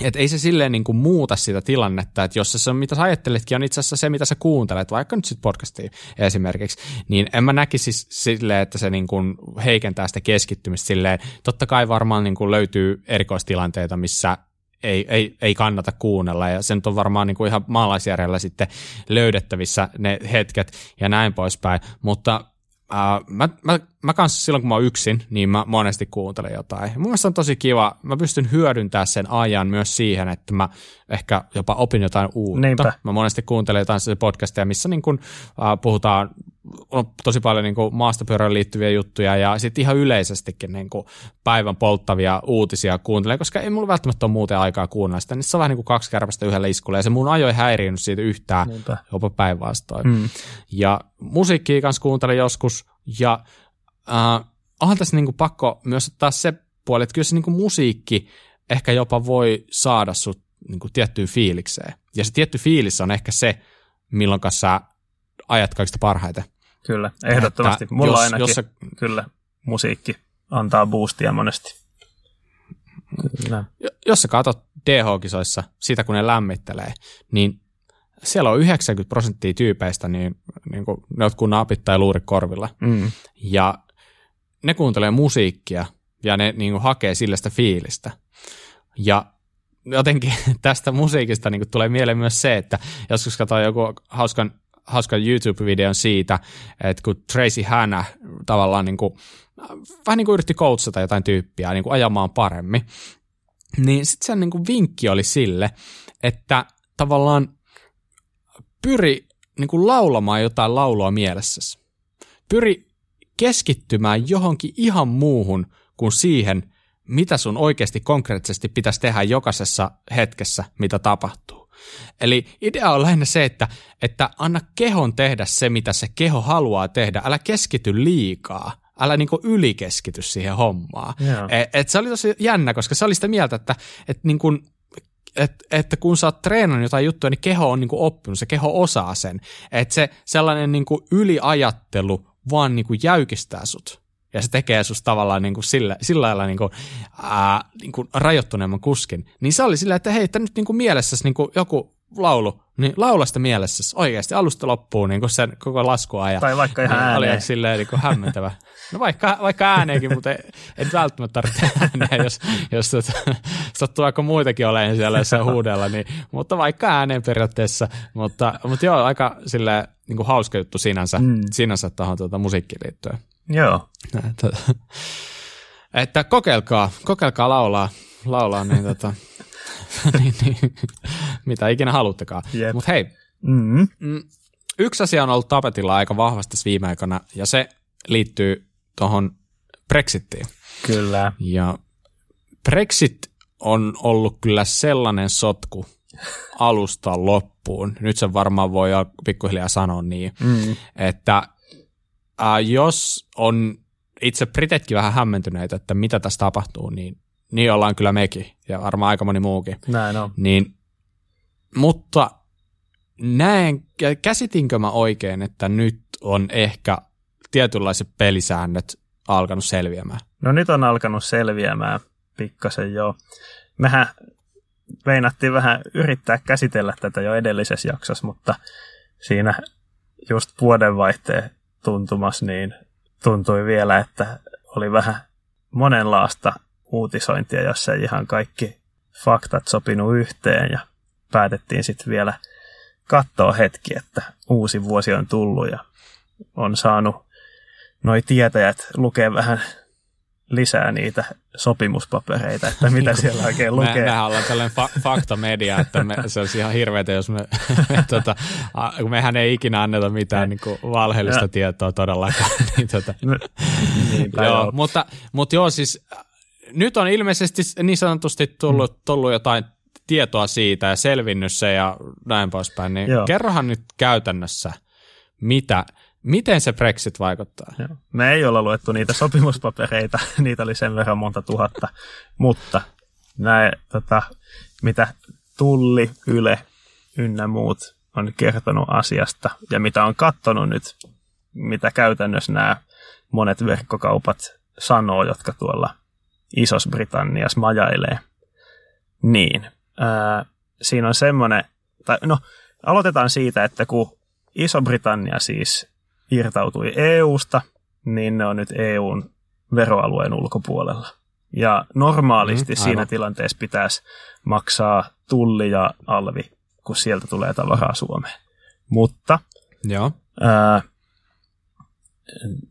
että ei se silleen niin kuin muuta sitä tilannetta, että jos se mitä sä ajatteletkin on itse asiassa se, mitä sä kuuntelet, vaikka nyt sitten podcastia esimerkiksi, niin en mä näkisi silleen, että se niin kuin heikentää sitä keskittymistä silleen. Totta kai varmaan niin kuin löytyy erikoistilanteita, missä ei, ei, ei kannata kuunnella ja sen on varmaan niin kuin ihan maalaisjärjellä sitten löydettävissä ne hetket ja näin poispäin, mutta Uh, mä, mä, mä kanssa silloin, kun mä oon yksin, niin mä monesti kuuntelen jotain. Mun mielestä on tosi kiva. Mä pystyn hyödyntämään sen ajan myös siihen, että mä ehkä jopa opin jotain uutta. Niinpä. Mä monesti kuuntelen jotain podcasteja, missä niin kun, uh, puhutaan on tosi paljon niin maastopyörään liittyviä juttuja ja sitten ihan yleisestikin niin kuin päivän polttavia uutisia kuuntelen, koska ei mulla välttämättä ole muuten aikaa kuunnella sitä, niin se on vähän niin kuin kaksi kärpästä yhdellä iskulla ja se mun ajo ei häirinyt siitä yhtään, Niinpä. jopa päinvastoin. Mm. Ja musiikkia kanssa kuuntelen joskus ja äh, onhan tässä niin kuin pakko myös ottaa se puoli, että kyllä se niin kuin musiikki ehkä jopa voi saada sut niin kuin tiettyyn fiilikseen. Ja se tietty fiilis on ehkä se, milloin sä ajat kaikista parhaiten. Kyllä, ehdottomasti. Että Mulla jos, ainakin jos sä... kyllä musiikki antaa boostia monesti. Kyllä. Jos sä katsot DH-kisoissa sitä, kun ne lämmittelee, niin siellä on 90 prosenttia tyypeistä, niin, niin kuin, ne jotkut napit tai luuri korvilla. Mm. Ja ne kuuntelee musiikkia ja ne niin kuin, hakee sillä sitä fiilistä. Ja jotenkin tästä musiikista niin kuin, tulee mieleen myös se, että joskus katsoo joku hauskan hauskan YouTube-videon siitä, että kun Tracy Hanna tavallaan niin kuin, vähän niin kuin yritti coachata jotain tyyppiä niin kuin ajamaan paremmin, niin sitten sen niin kuin vinkki oli sille, että tavallaan pyri niin kuin laulamaan jotain laulua mielessäsi. Pyri keskittymään johonkin ihan muuhun kuin siihen, mitä sun oikeasti konkreettisesti pitäisi tehdä jokaisessa hetkessä, mitä tapahtuu. Eli idea on lähinnä se, että, että anna kehon tehdä se, mitä se keho haluaa tehdä. Älä keskity liikaa. Älä niinku ylikeskity siihen hommaan. Yeah. Et, et se oli tosi jännä, koska se oli sitä mieltä, että et niinku, et, että kun sä oot treenannut jotain juttuja, niin keho on niinku oppinut, se keho osaa sen. Että se sellainen niinku yliajattelu vaan niinku jäykistää sut ja se tekee susta tavallaan niin kuin sillä, sillä lailla niin kuin, ää, niin kuin rajoittuneemman kuskin, niin se oli sillä, että hei, että nyt niin kuin mielessäsi niin kuin joku laulu, niin laula sitä mielessäsi oikeasti alusta loppuun niin kuin sen koko laskuajan. Tai vaikka ihan ääneen. Oli silleen niin kuin hämmentävä. No vaikka, vaikka ääneenkin, mutta ei, ei välttämättä tarvitse ääneen, jos, jos sattuu aika muitakin olemaan siellä jossain huudella, niin, mutta vaikka ääneen periaatteessa. Mutta, mutta joo, aika sille niin kuin hauska juttu sinänsä, mm. sinänsä tuohon tuota, musiikkiin liittyen. Joo. Että, että kokeilkaa, kokeilkaa laulaa, laulaa niin, tota, niin, niin, mitä ikinä haluttekaan. Mutta hei, mm-hmm. Mm, yksi asia on ollut tapetilla aika vahvasti viime aikoina, ja se liittyy tuohon Brexittiin. Kyllä. Ja Brexit on ollut kyllä sellainen sotku alusta loppuun. Nyt se varmaan voi pikkuhiljaa sanoa niin, mm. että äh, jos on itse Britetkin vähän hämmentyneitä, että mitä tässä tapahtuu, niin, niin ollaan kyllä mekin ja varmaan aika moni muukin. Näin on. Niin, mutta näen, käsitinkö mä oikein, että nyt on ehkä tietynlaiset pelisäännöt alkanut selviämään? No nyt on alkanut selviämään pikkasen jo. Mehän veinattiin vähän yrittää käsitellä tätä jo edellisessä jaksossa, mutta siinä just vuodenvaihteen tuntumas, niin tuntui vielä, että oli vähän monenlaasta uutisointia, jossa ei ihan kaikki faktat sopinut yhteen ja päätettiin sitten vielä katsoa hetki, että uusi vuosi on tullut ja on saanut noi tietäjät lukea vähän lisää niitä sopimuspapereita, että mitä siellä oikein lukee. Me, mehän ollaan tällainen fa- faktamedia, että me, se olisi ihan hirveätä, jos me, me tota, kun mehän ei ikinä anneta mitään niin kuin valheellista ja. tietoa todellakaan. niin, tota, niin, joo, mutta, mutta joo, siis nyt on ilmeisesti niin sanotusti tullut, mm. tullut jotain tietoa siitä ja selvinnyt se ja näin poispäin, niin Joo. kerrohan nyt käytännössä, mitä, miten se Brexit vaikuttaa? Joo. Me ei olla luettu niitä sopimuspapereita, niitä oli sen verran monta tuhatta, mutta näin, tota, mitä Tulli, Yle ynnä muut on kertonut asiasta ja mitä on katsonut nyt, mitä käytännössä nämä monet verkkokaupat sanoo, jotka tuolla Isos-Britanniassa majailee. Niin, ää, siinä on semmoinen, tai no aloitetaan siitä, että kun Iso-Britannia siis irtautui EUsta, niin ne on nyt EUn veroalueen ulkopuolella. Ja normaalisti mm, siinä tilanteessa pitäisi maksaa tulli ja alvi, kun sieltä tulee tavaraa Suomeen. Mutta Joo. Ää,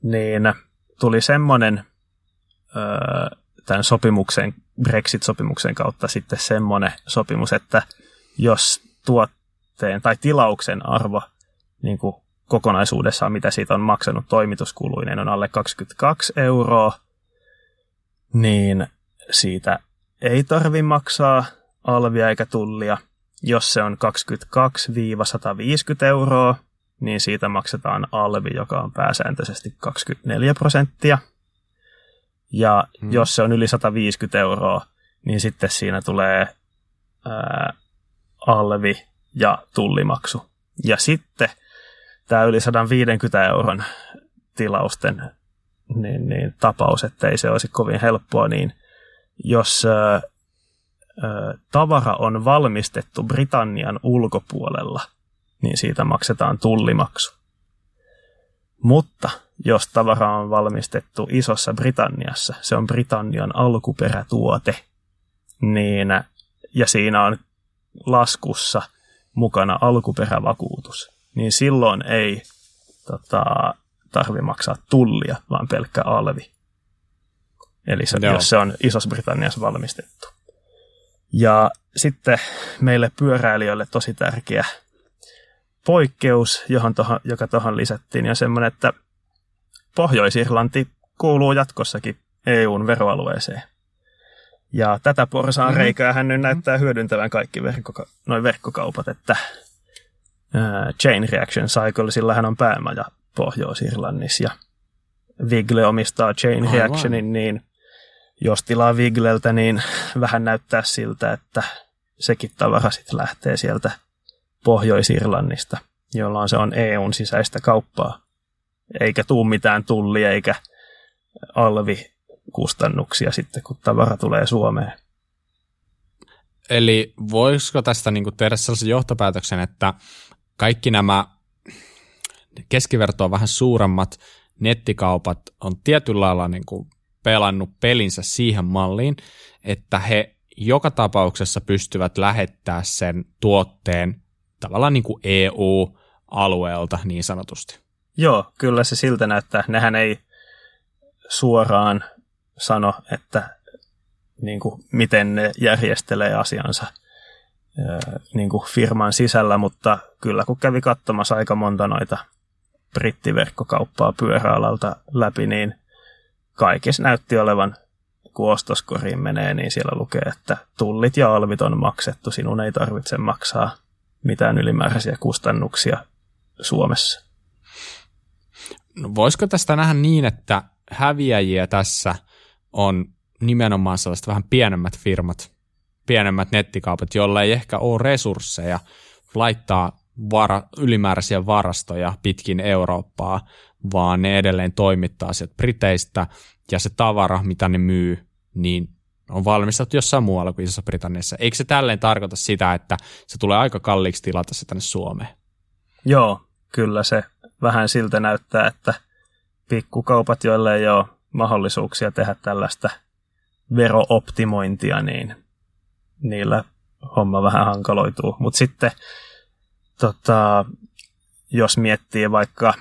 niin tuli semmoinen ää, tämän sopimuksen, Brexit-sopimuksen kautta sitten semmoinen sopimus, että jos tuotteen tai tilauksen arvo niin kuin kokonaisuudessaan, mitä siitä on maksanut toimituskuluinen, on alle 22 euroa, niin siitä ei tarvi maksaa alvia eikä tullia. Jos se on 22-150 euroa, niin siitä maksetaan alvi, joka on pääsääntöisesti 24 prosenttia – ja hmm. jos se on yli 150 euroa, niin sitten siinä tulee ää, alvi ja tullimaksu. Ja sitten tämä yli 150 euron tilausten niin, niin, tapaus, ettei se olisi kovin helppoa, niin jos ää, ää, tavara on valmistettu Britannian ulkopuolella, niin siitä maksetaan tullimaksu. Mutta jos tavara on valmistettu Isossa Britanniassa, se on Britannian alkuperätuote, niin, ja siinä on laskussa mukana alkuperävakuutus, silloin ei tota, tarvi maksaa tullia, vaan pelkkä alvi. Eli se, jos se on Isossa Britanniassa valmistettu. Ja sitten meille pyöräilijöille tosi tärkeä poikkeus, johon tohon, joka tuohon lisättiin, ja semmoinen, että Pohjois-Irlanti kuuluu jatkossakin EUn veroalueeseen. Ja tätä porsaan mm-hmm. reikää hän nyt näyttää hyödyntävän kaikki verkko, noin verkkokaupat, että ää, Chain Reaction Cycle, sillä hän on päämaja Pohjois-Irlannissa ja Vigle omistaa Chain Aivan. Reactionin, niin jos tilaa Vigleltä, niin vähän näyttää siltä, että sekin tavara sitten lähtee sieltä Pohjois-Irlannista, jolloin se on EUn sisäistä kauppaa. Eikä tuu mitään tulli eikä alvikustannuksia sitten, kun tavara tulee Suomeen. Eli voisiko tästä niin tehdä sellaisen johtopäätöksen, että kaikki nämä keskivertoa vähän suuremmat nettikaupat on tietyllä lailla niin kuin pelannut pelinsä siihen malliin, että he joka tapauksessa pystyvät lähettää sen tuotteen tavallaan niin kuin EU-alueelta niin sanotusti. Joo, kyllä se siltä näyttää. Nehän ei suoraan sano, että niin kuin, miten ne järjestelee asiansa niin kuin firman sisällä, mutta kyllä kun kävi katsomassa aika monta noita brittiverkkokauppaa pyöräalalta läpi, niin kaikessa näytti olevan, kun ostoskoriin menee, niin siellä lukee, että tullit ja alvit on maksettu, sinun ei tarvitse maksaa mitään ylimääräisiä kustannuksia Suomessa. No voisiko tästä nähdä niin, että häviäjiä tässä on nimenomaan sellaiset vähän pienemmät firmat, pienemmät nettikaupat, joilla ei ehkä ole resursseja laittaa vara, ylimääräisiä varastoja pitkin Eurooppaa, vaan ne edelleen toimittaa sieltä Briteistä, ja se tavara, mitä ne myy, niin on valmistettu jossain muualla kuin Isossa Britanniassa. Eikö se tälleen tarkoita sitä, että se tulee aika kalliiksi tilata se tänne Suomeen? Joo, kyllä se vähän siltä näyttää, että pikkukaupat, joille ei ole mahdollisuuksia tehdä tällaista verooptimointia, niin niillä homma vähän hankaloituu. Mutta sitten tota, jos miettii vaikka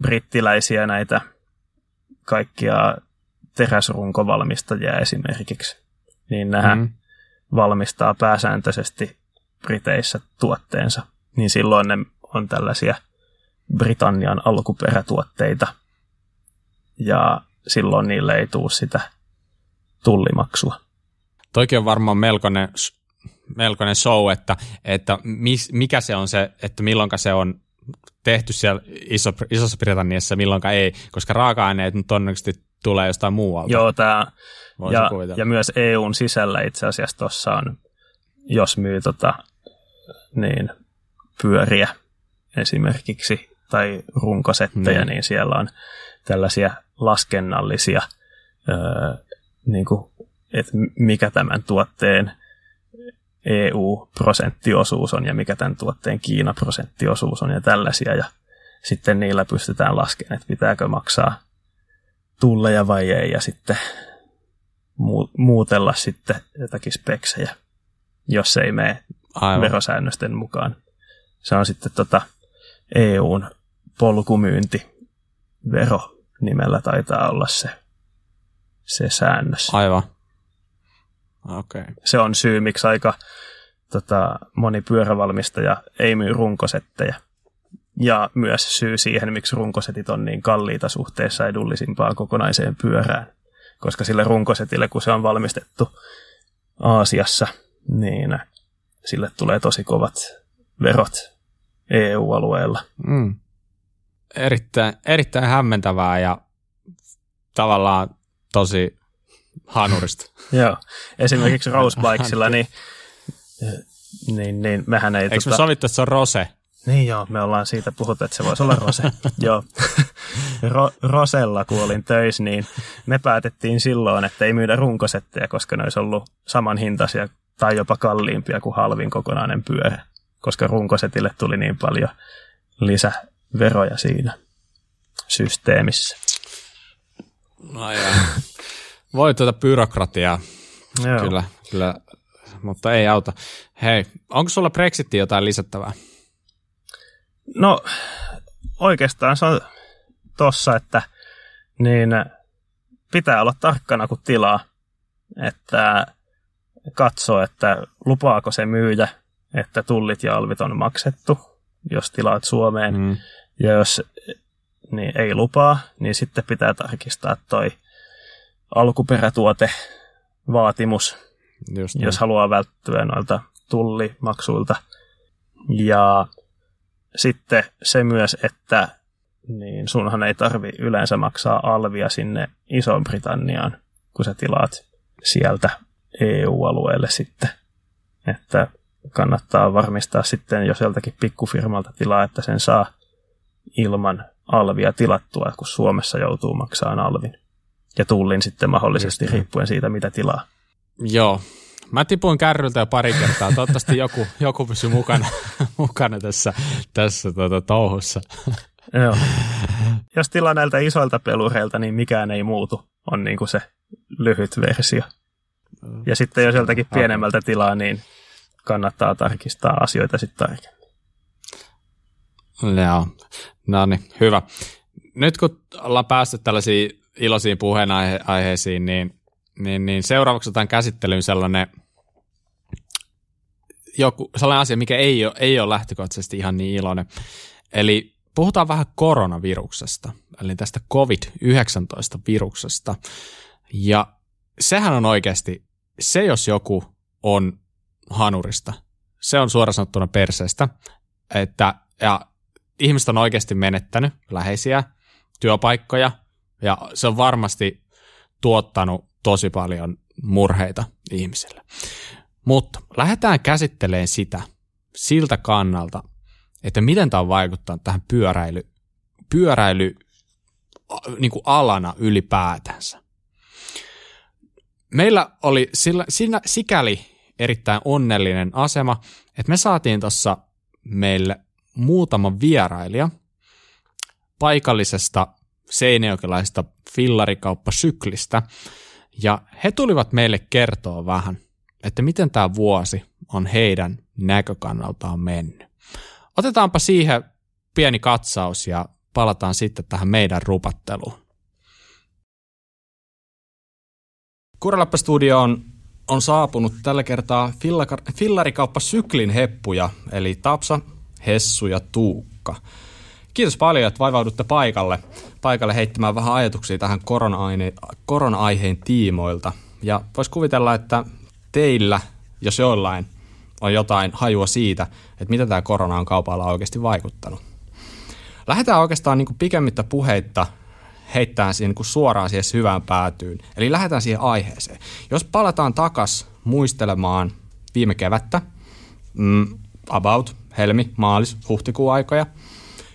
brittiläisiä näitä kaikkia teräsrunkovalmistajia esimerkiksi, niin nämä mm. valmistaa pääsääntöisesti Briteissä tuotteensa, niin silloin ne on tällaisia Britannian alkuperätuotteita, ja silloin niille ei tule sitä tullimaksua. Toikin on varmaan melkoinen, melkoinen show, että, että mis, mikä se on se, että milloin se on tehty siellä Iso, Isossa Britanniassa, milloin ei, koska raaka-aineet nyt todennäköisesti tulee jostain muualta. Joo, tämä, ja, ja myös EUn sisällä itse asiassa tuossa on, jos myy tota, niin, pyöriä esimerkiksi tai runkosetteja, niin. niin siellä on tällaisia laskennallisia, öö, niin kuin, että mikä tämän tuotteen EU-prosenttiosuus on ja mikä tämän tuotteen Kiina-prosenttiosuus on ja tällaisia. Ja sitten niillä pystytään laskemaan, että pitääkö maksaa tulleja vai ei ja sitten muutella sitten jotakin speksejä, jos se ei mene Aivan. verosäännösten mukaan. Se on sitten tota EUn polkumyynti vero nimellä taitaa olla se, se säännös. Aivan. Okay. Se on syy, miksi aika tota, moni pyörävalmistaja ei myy runkosetteja. Ja myös syy siihen, miksi runkosetit on niin kalliita suhteessa edullisimpaan kokonaiseen pyörään. Koska sille runkosetille, kun se on valmistettu Aasiassa, niin sille tulee tosi kovat verot EU-alueella. Mm. Erittäin, erittäin hämmentävää ja tavallaan tosi hanurista. Joo, esimerkiksi Rosebikesilla, niin, niin, niin mehän ei... Eikö tota... me sovittu, että se on Rose? Niin joo, me ollaan siitä puhuttu, että se voisi olla Rose. joo. Ro- Rosella, kun olin töissä, niin me päätettiin silloin, että ei myydä runkosetteja, koska ne olisi ollut saman hintaisia tai jopa kalliimpia kuin halvin kokonainen pyörä, koska runkosetille tuli niin paljon lisäveroja siinä systeemissä. No joo. Voi tuota byrokratiaa. Joo. Kyllä, kyllä, mutta ei auta. Hei, onko sulla Brexitti jotain lisättävää? No, oikeastaan se on tossa, että niin pitää olla tarkkana kun tilaa, että katsoo, että lupaako se myyjä, että tullit ja alvit on maksettu, jos tilaat Suomeen. Mm. Ja jos niin ei lupaa, niin sitten pitää tarkistaa toi alkuperätuote vaatimus, Just jos niin. haluaa välttyä noilta tullimaksuilta. Ja sitten se myös, että niin sunhan ei tarvi yleensä maksaa alvia sinne Iso-Britanniaan, kun sä tilaat sieltä EU-alueelle sitten. Että kannattaa varmistaa sitten, jos joltakin pikkufirmalta tilaa, että sen saa ilman alvia tilattua, kun Suomessa joutuu maksamaan alvin ja tullin sitten mahdollisesti Just riippuen siitä, mitä tilaa. Joo. Mä tipuin kärryltä jo pari kertaa. Toivottavasti joku, joku pysyy mukana, mukana tässä, tässä tuota, touhussa. Joo. Jos tilaa näiltä isoilta pelureilta, niin mikään ei muutu, on niin kuin se lyhyt versio. Ja sitten jos joltakin pienemmältä tilaa, niin kannattaa tarkistaa asioita sitten tarkemmin. Joo, no niin, hyvä. Nyt kun ollaan päästy tällaisiin iloisiin puheenaiheisiin, niin, niin, niin seuraavaksi otan käsittelyyn sellainen, joku, sellainen asia, mikä ei ole, ei ole lähtökohtaisesti ihan niin iloinen. Eli puhutaan vähän koronaviruksesta, eli tästä COVID-19-viruksesta. Ja sehän on oikeasti, se jos joku on hanurista, se on suoraan sanottuna perseestä, että ja ihmiset on oikeasti menettänyt läheisiä, työpaikkoja, ja se on varmasti tuottanut tosi paljon murheita ihmisille. Mutta lähdetään käsittelemään sitä siltä kannalta, että miten tämä on vaikuttanut tähän pyöräily, pyöräily niin kuin alana ylipäätänsä. Meillä oli sillä, siinä, sikäli erittäin onnellinen asema, että me saatiin tuossa meille muutama vierailija paikallisesta seinäjokilaisesta fillarikauppasyklistä, ja he tulivat meille kertoa vähän, että miten tämä vuosi on heidän näkökannaltaan mennyt. Otetaanpa siihen pieni katsaus ja palataan sitten tähän meidän rupatteluun. Kurelappa Studio on, on saapunut tällä kertaa fillarikauppa Syklin heppuja, eli Tapsa, Hessu ja Tuukka. Kiitos paljon, että vaivaudutte paikalle, paikalle heittämään vähän ajatuksia tähän korona-aiheen tiimoilta. Ja voisi kuvitella, että teillä, jos jollain, on jotain hajua siitä, että mitä tämä korona on kaupalla oikeasti vaikuttanut. Lähdetään oikeastaan niin pikemmittä puheitta heittää siihen niin suoraan siihen syvään päätyyn. Eli lähdetään siihen aiheeseen. Jos palataan takas muistelemaan viime kevättä, mm, about helmi, maalis, huhtikuun aikoja,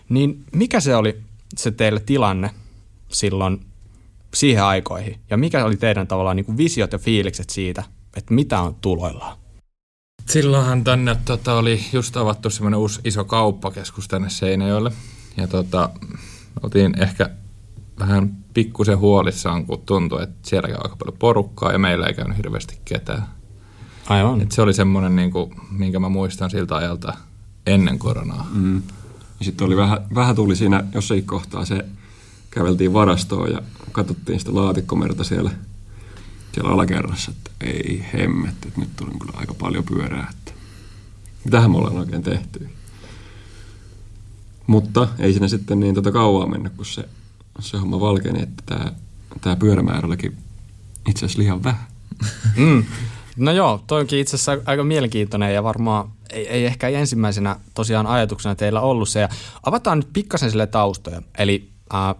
niin mikä se oli se teille tilanne silloin siihen aikoihin? Ja mikä oli teidän tavallaan niin kuin visiot ja fiilikset siitä, että mitä on tuloillaan? Silloinhan tänne tota, oli just avattu semmoinen uusi iso kauppakeskus tänne Seinäjoelle. Ja tota, oltiin ehkä vähän pikkusen huolissaan, kun tuntui, että siellä käy aika paljon porukkaa ja meillä ei käynyt hirveästi ketään. Aivan. Et se oli semmoinen, niin kuin, minkä mä muistan siltä ajalta ennen koronaa. Mm. Sitten oli vähän, vähän tuli siinä jossain kohtaa se, käveltiin varastoon ja katsottiin sitä laatikkomerta siellä, siellä alakerrassa, että ei hemmet, että nyt tuli kyllä aika paljon pyörää, että mitähän me ollaan oikein tehty. Mutta ei siinä sitten niin tota kauaa mennä, kun se, se homma valkeni, että tämä pyörämäärä olikin itse asiassa liian vähän. Mm. No joo, toi onkin itse asiassa aika mielenkiintoinen ja varmaan ei, ei ehkä ensimmäisenä tosiaan ajatuksena teillä ollut se. Ja avataan nyt pikkasen sille taustoja. Eli äh,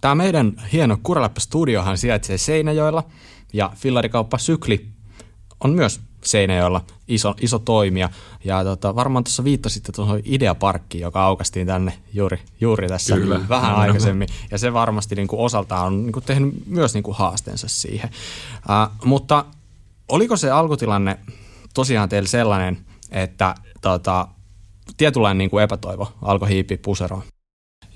tämä meidän hieno Kuraläppä-studiohan sijaitsee Seinäjoella ja fillarikauppa Sykli on myös Seinäjoella iso, iso toimija. Ja tota, varmaan tuossa viittasitte tuohon Ideaparkkiin, joka aukastiin tänne juuri, juuri tässä Kyllä. vähän aikaisemmin. Ja se varmasti niin kuin osaltaan on niin kuin tehnyt myös niin kuin haasteensa siihen. Uh, mutta oliko se alkutilanne tosiaan teillä sellainen, että tota, tietynlainen niin kuin epätoivo alkoi hiipiä puseroon?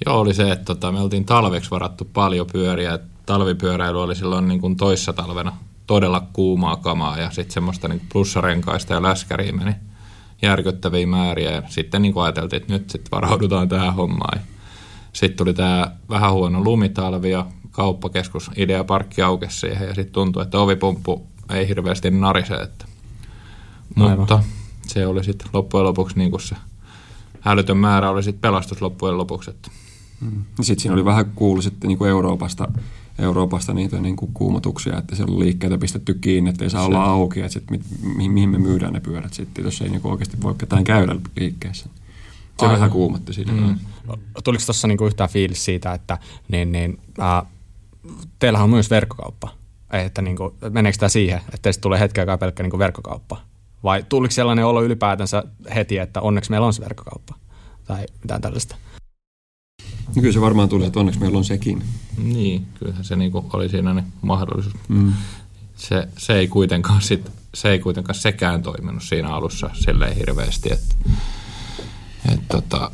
Joo, oli se, että tota, me oltiin talveksi varattu paljon pyöriä. Talvipyöräily oli silloin niin kuin toissa talvena todella kuumaa kamaa ja sitten semmoista niin plussarenkaista ja läskäriä meni järkyttäviä määriä. Ja sitten niin kuin ajateltiin, että nyt sitten varaudutaan tähän hommaan. Sitten tuli tämä vähän huono lumitalvi ja kauppakeskus idea parkki aukesi siihen ja sitten tuntui, että ovipumppu ei hirveästi narise. Että. Mutta se oli sitten loppujen lopuksi niin kuin se älytön määrä oli sitten pelastus loppujen lopuksi. Että. Mm. Sitten siinä oli vähän kuulu sitten niin kuin Euroopasta, Euroopasta niitä niin kuin kuumotuksia, että siellä on liikkeitä pistetty kiinni, että ei saa se. olla auki, että sit, mihin, mihin me myydään ne pyörät sitten, jos ei niin kuin oikeasti voi ketään käydä liikkeessä. Se Aivan. vähän kuumotti siinä. Mm. Tuliko tuossa niinku yhtään fiilis siitä, että niin, niin, äh, teillähän on myös verkkokauppa, että niinku, meneekö tämä siihen, että teistä tulee hetken aikaa pelkkä niinku verkkokauppa? Vai tuliko sellainen olo ylipäätänsä heti, että onneksi meillä on se verkkokauppa? Tai mitään tällaista? No kyllä se varmaan tuli, että onneksi meillä on sekin. Niin, kyllähän se niinku oli siinä niin mahdollisuus. Mm. Se, se, ei kuitenkaan sit, se ei kuitenkaan sekään toiminut siinä alussa silleen hirveästi, että et tota,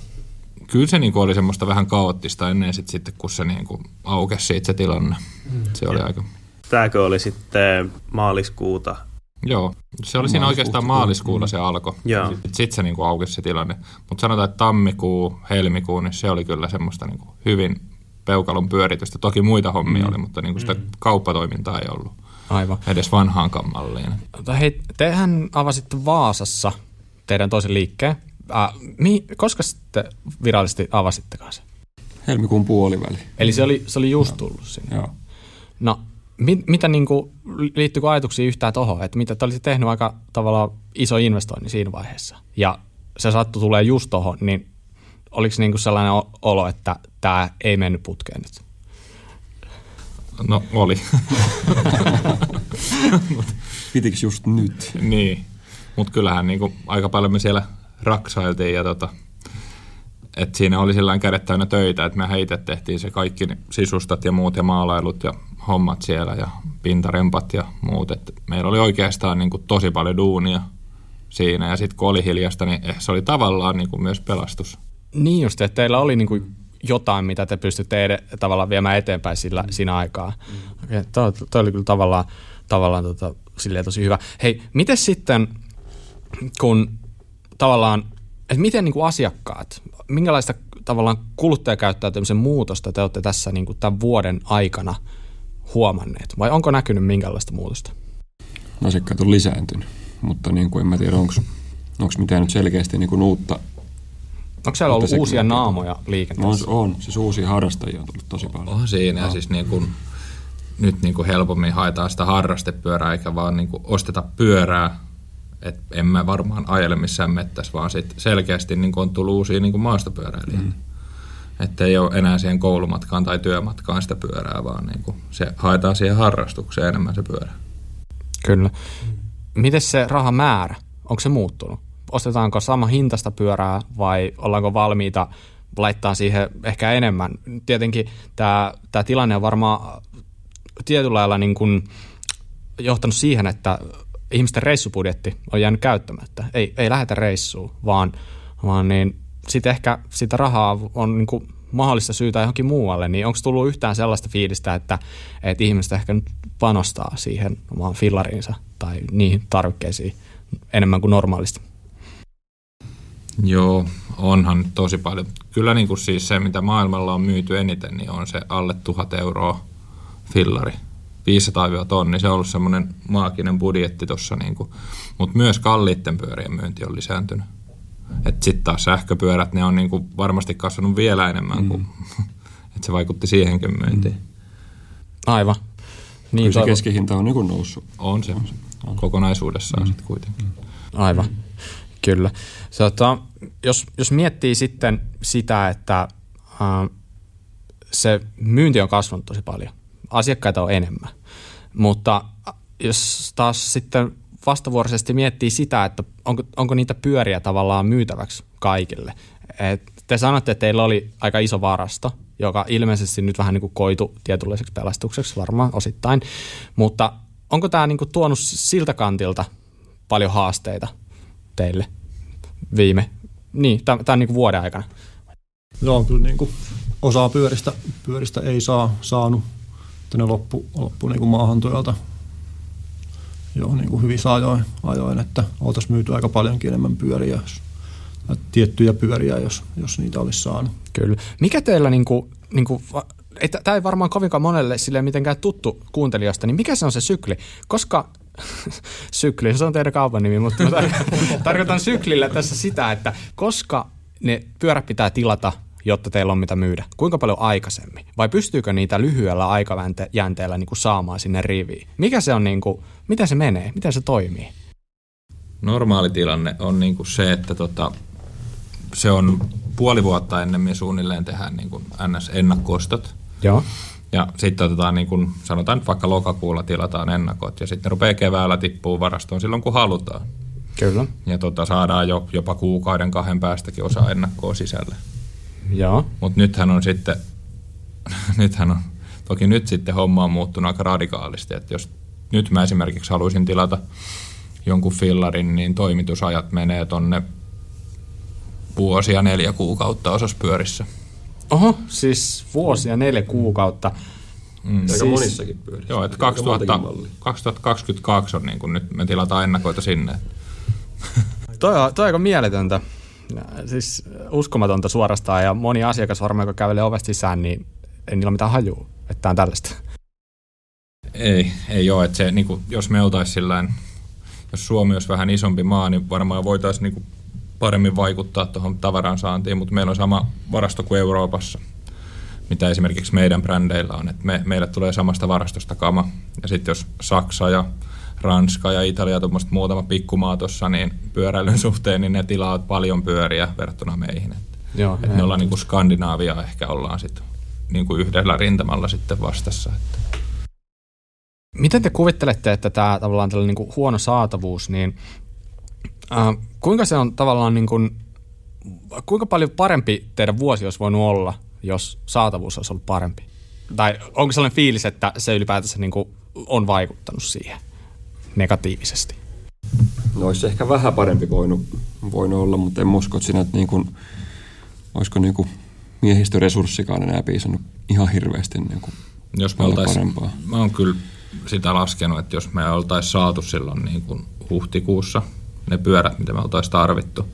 kyllä se niinku oli semmoista vähän kaoottista ennen sit, sitten, kun se niinku aukesi siitä se tilanne. Mm. Se oli ja. aika... Tämäkö oli sitten maaliskuuta Joo, se oli siinä oikeastaan maaliskuulla se alkoi. Sitten sit se niinku aukesi se tilanne. Mutta sanotaan, että tammikuu, helmikuu, niin se oli kyllä semmoista niinku hyvin peukalon pyöritystä. Toki muita hommia mm. oli, mutta niinku sitä mm. kauppatoimintaa ei ollut. Aivan. Edes vanhaan malliin. Hei, tehän avasitte Vaasassa teidän toisen liikkeen. Äh, mi, koska sitten virallisesti avasittekaan se? Helmikuun puoliväli. Eli se oli, se oli just tullut sinne. Joo. No, mit, mitä niin kuin, liittyykö ajatuksia yhtään tuohon, että mitä te olisitte tehnyt aika tavallaan iso investointi siinä vaiheessa ja se sattu tulee just tuohon, niin oliko niin kuin sellainen olo, että tämä ei mennyt putkeen nyt? No oli. Pitikö just nyt? Niin, mutta kyllähän niin kuin aika paljon me siellä raksailtiin ja tota, et siinä oli sellainen kädet täynnä töitä, että me itse tehtiin se kaikki sisustat ja muut ja maalailut ja hommat siellä ja pintarempat ja muut. Et meillä oli oikeastaan niin kuin tosi paljon duunia siinä ja sitten kun oli hiljasta, niin se oli tavallaan niin kuin myös pelastus. Niin just, että teillä oli niin kuin jotain, mitä te pystytte ed- tavallaan viemään eteenpäin sillä, mm. siinä aikaa. Mm. Toi, toi oli kyllä tavallaan, tavallaan tota, silleen tosi hyvä. Hei, miten sitten, kun tavallaan, että miten niin kuin asiakkaat, minkälaista tavallaan kuluttajakäyttäytymisen muutosta te olette tässä niin kuin tämän vuoden aikana huomanneet? Vai onko näkynyt minkälaista muutosta? Asiakkaat on lisääntynyt, mutta niin kuin en mä tiedä, onko mitään nyt selkeästi niin kuin uutta Onko siellä ollut uusia naamoja liikenteessä? On, on. Siis uusia harrastajia on tullut tosi paljon. On siinä, ja siis niin kuin, nyt niin kuin helpommin haetaan sitä harrastepyörää, eikä vaan niin kuin osteta pyörää, että en mä varmaan ajele missään mettässä, vaan sit selkeästi niin kuin on tullut uusia niin kuin maastopyöräilijöitä. Mm. Että ei ole enää siihen koulumatkaan tai työmatkaan sitä pyörää, vaan niin kuin se haetaan siihen harrastukseen enemmän se pyörä. Kyllä. Miten se rahamäärä, onko se muuttunut? ostetaanko sama hintasta pyörää vai ollaanko valmiita laittaa siihen ehkä enemmän. Tietenkin tämä, tämä tilanne on varmaan tietyllä lailla niin kuin johtanut siihen, että ihmisten reissubudjetti on jäänyt käyttämättä. Ei, ei lähetä reissuun, vaan, vaan niin sitten ehkä sitä rahaa on niin kuin mahdollista syytä johonkin muualle, niin onko tullut yhtään sellaista fiilistä, että, että ihmiset ehkä nyt panostaa siihen omaan fillariinsa tai niihin tarvikkeisiin enemmän kuin normaalisti? Joo, onhan tosi paljon. Kyllä niin kuin siis se, mitä maailmalla on myyty eniten, niin on se alle tuhat euroa fillari. 500 tonni, se on ollut semmoinen maaginen budjetti tuossa, niin mutta myös kalliitten pyörien myynti on lisääntynyt. Sitten taas sähköpyörät, ne on niin kuin varmasti kasvanut vielä enemmän, mm. kuin, että se vaikutti siihenkin myyntiin. Mm. Aivan. Niin Kyllä se keskihinta on niin noussut. On se, on. kokonaisuudessaan mm. sitten kuitenkin. Aivan. Mm. Kyllä. Tota, jos, jos miettii sitten sitä, että äh, se myynti on kasvanut tosi paljon, asiakkaita on enemmän, mutta jos taas sitten vastavuoroisesti miettii sitä, että onko, onko niitä pyöriä tavallaan myytäväksi kaikille. Et te sanotte, että teillä oli aika iso varasto, joka ilmeisesti nyt vähän niin kuin koitu tietynlaiseksi pelastukseksi varmaan osittain, mutta onko tämä niin kuin tuonut siltä kantilta paljon haasteita teille viime, niin, tämän niin vuoden aikana? Joo, kyllä niin kuin osaa pyöristä, pyöristä ei saa saanut tänne loppu, loppu niin kuin maahantuolta jo niin kuin hyvissä ajoin, ajoin, että oltaisiin myyty aika paljonkin enemmän pyöriä, jos, tiettyjä pyöriä, jos, jos niitä olisi saanut. Kyllä. Mikä teillä, niin kuin, niin kuin, tämä ei varmaan kovinkaan monelle sille mitenkään tuttu kuuntelijasta, niin mikä se on se sykli? Koska sykli, se on teidän kaupan nimi, mutta tarkoitan syklillä tässä sitä, että koska ne pyörät pitää tilata, jotta teillä on mitä myydä? Kuinka paljon aikaisemmin? Vai pystyykö niitä lyhyellä aikajänteellä niin kuin saamaan sinne riviin? Mikä se on, niin kuin, miten se menee? Miten se toimii? Normaali tilanne on niin kuin se, että tota, se on puoli vuotta ennen me suunnilleen tehdään niin kuin NS-ennakkoostot. Joo. Ja sitten otetaan, niin kun sanotaan nyt vaikka lokakuulla tilataan ennakot ja sitten rupeaa keväällä tippuu varastoon silloin kun halutaan. Kyllä. Ja tota, saadaan jo, jopa kuukauden kahden päästäkin osa ennakkoa sisälle. Joo. Mutta nythän on sitten, nythän on, toki nyt sitten homma on muuttunut aika radikaalisti, että jos nyt mä esimerkiksi haluaisin tilata jonkun fillarin, niin toimitusajat menee tonne vuosia neljä kuukautta osas pyörissä. Oho, siis vuosia, neljä kuukautta. Mm. Aika siis, monissakin pyörissä. Joo, että 2000, 2022 on niin kuin nyt me tilataan ennakoita sinne. toi, on, toi on aika mieletöntä. Siis uskomatonta suorastaan ja moni asiakas varmaan, joka kävelee ovesta sisään, niin ei niillä mitään hajua, että tämä on tällaista. Ei, ei ole. Että se, niin kuin, jos me oltaisiin sillain, jos Suomi olisi vähän isompi maa, niin varmaan voitaisiin niin kuin, paremmin vaikuttaa tuohon tavaran saantiin, mutta meillä on sama varasto kuin Euroopassa, mitä esimerkiksi meidän brändeillä on. että me, meille tulee samasta varastosta kama. Ja sitten jos Saksa ja Ranska ja Italia, tuommoista muutama pikkumaa tuossa, niin pyöräilyn suhteen, niin ne tilaavat paljon pyöriä verrattuna meihin. Et, Joo, et me ollaan niin kuin Skandinaavia ehkä ollaan sitten niin kuin yhdellä rintamalla sitten vastassa. Että. Miten te kuvittelette, että tämä tavallaan tällainen niin kuin huono saatavuus, niin äh, kuinka se on tavallaan niin kuin kuinka paljon parempi teidän vuosi olisi voinut olla, jos saatavuus olisi ollut parempi? Tai onko sellainen fiilis, että se ylipäätänsä niin kuin on vaikuttanut siihen negatiivisesti? No olisi ehkä vähän parempi voinut, voinut olla, mutta en usko, että siinä, että niin kuin, olisiko niin kuin miehistöresurssikaan enää piisannut ihan hirveästi niin kuin jos me parempaa. Mä oon kyllä sitä laskenut, että jos me oltaisiin saatu silloin niin kuin huhtikuussa ne pyörät, mitä me oltaisiin tarvittu,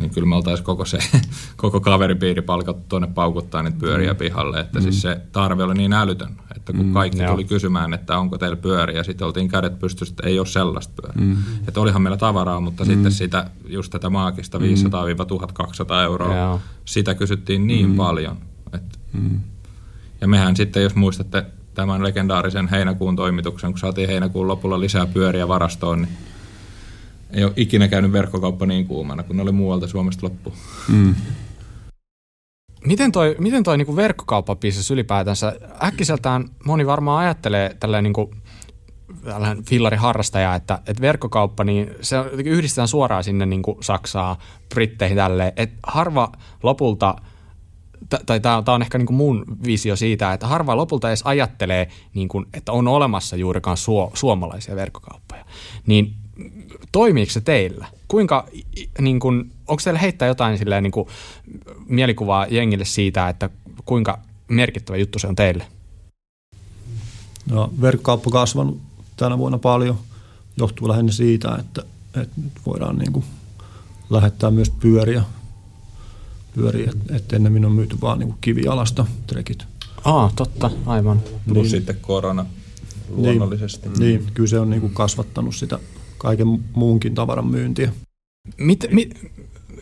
niin kyllä me oltaisiin koko, se, koko kaveripiiri palkattu tuonne paukuttaa niitä pyöriä mm. pihalle. Että siis mm. siis se tarve oli niin älytön, että kun mm, kaikki joo. tuli kysymään, että onko teillä pyöriä, ja sitten oltiin kädet pystyssä, että ei ole sellaista pyörää. Mm. Että olihan meillä tavaraa, mutta mm. sitten sitä, just tätä maagista 500-1200 euroa, joo. sitä kysyttiin niin mm. paljon. Että, mm. Ja mehän sitten, jos muistatte tämän legendaarisen heinäkuun toimituksen, kun saatiin heinäkuun lopulla lisää pyöriä varastoon, niin ei ole ikinä käynyt verkkokauppa niin kuumana, kun ne oli muualta Suomesta loppu. Mm. Miten toi, miten toi niinku verkkokauppabisnes ylipäätänsä, äkkiseltään moni varmaan ajattelee tälleen niinku, fillariharrastaja, että, että verkkokauppa, niin se yhdistetään suoraan sinne niin kuin Saksaa, Britteihin tälleen, että harva lopulta – tai tämä on ehkä niin kuin mun visio siitä, että harva lopulta edes ajattelee, niin kuin, että on olemassa juurikaan suo, suomalaisia verkkokauppoja. Niin toimiiko se teillä? Kuinka, niin kuin, onko teillä heittää jotain silleen, niin kuin, mielikuvaa jengille siitä, että kuinka merkittävä juttu se on teille? No, verkkokauppa kasvanut tänä vuonna paljon. Johtuu lähinnä siitä, että, että nyt voidaan niin kuin lähettää myös pyöriä pyöriä, että et ennemmin on myyty vaan niin kivialasta trekit. Aa, totta, aivan. Plus niin. sitten korona luonnollisesti. Niin, niin kyllä se on niin kuin kasvattanut sitä kaiken muunkin tavaran myyntiä. Mit, mit,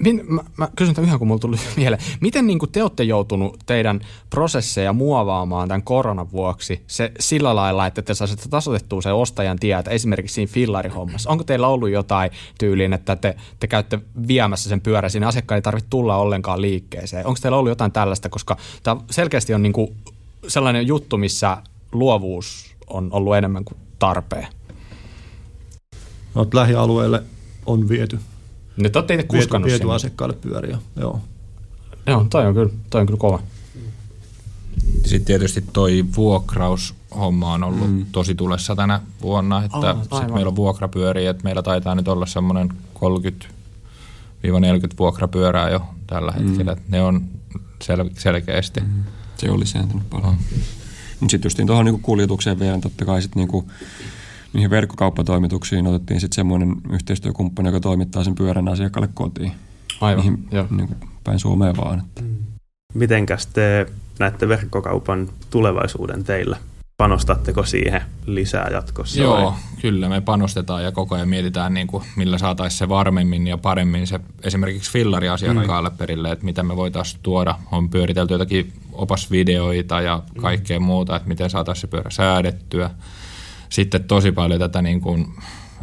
Min, mä, mä kysyn tämän yhden, kun mulla tuli mieleen. Miten niin te olette joutunut teidän prosesseja muovaamaan tämän koronan vuoksi se sillä lailla, että te saisitte tasoitettua sen ostajan tietä esimerkiksi siinä fillarihommassa? Onko teillä ollut jotain tyyliin, että te, te käytte viemässä sen pyörän, siinä asiakkaan ei tarvitse tulla ollenkaan liikkeeseen? Onko teillä ollut jotain tällaista, koska tämä selkeästi on niin sellainen juttu, missä luovuus on ollut enemmän kuin tarpeen? No, lähialueelle on viety nyt olette itse kuskannut viety, viety asiakkaille pyöriä, joo. Joo, toi on kyllä, toi on kyllä kova. Sitten tietysti toi vuokraushomma on ollut mm. tosi tulessa tänä vuonna, että oh, sit meillä on vuokrapyöriä, että meillä taitaa nyt olla semmoinen 30 40 vuokrapyörää jo tällä mm. hetkellä. Ne on sel- selkeästi. Mm. Se on lisääntynyt paljon. Mm. Mutta sitten just tuohon niinku kuljetukseen vielä, totta kai sitten niinku niihin verkkokauppatoimituksiin otettiin sitten semmoinen yhteistyökumppani, joka toimittaa sen pyörän asiakkaalle kotiin. Aivan, niihin, joo. Niin päin Suomeen vaan. Että. Mm. Mitenkäs te näette verkkokaupan tulevaisuuden teillä? Panostatteko siihen lisää jatkossa? Joo, vai? kyllä me panostetaan ja koko ajan mietitään, niin kuin, millä saataisiin se varmemmin ja paremmin se esimerkiksi fillari-asiakkaalle mm. perille, että mitä me voitaisiin tuoda. On pyöritelty jotakin opasvideoita ja kaikkea mm. muuta, että miten saataisiin se pyörä säädettyä sitten tosi paljon tätä niin kuin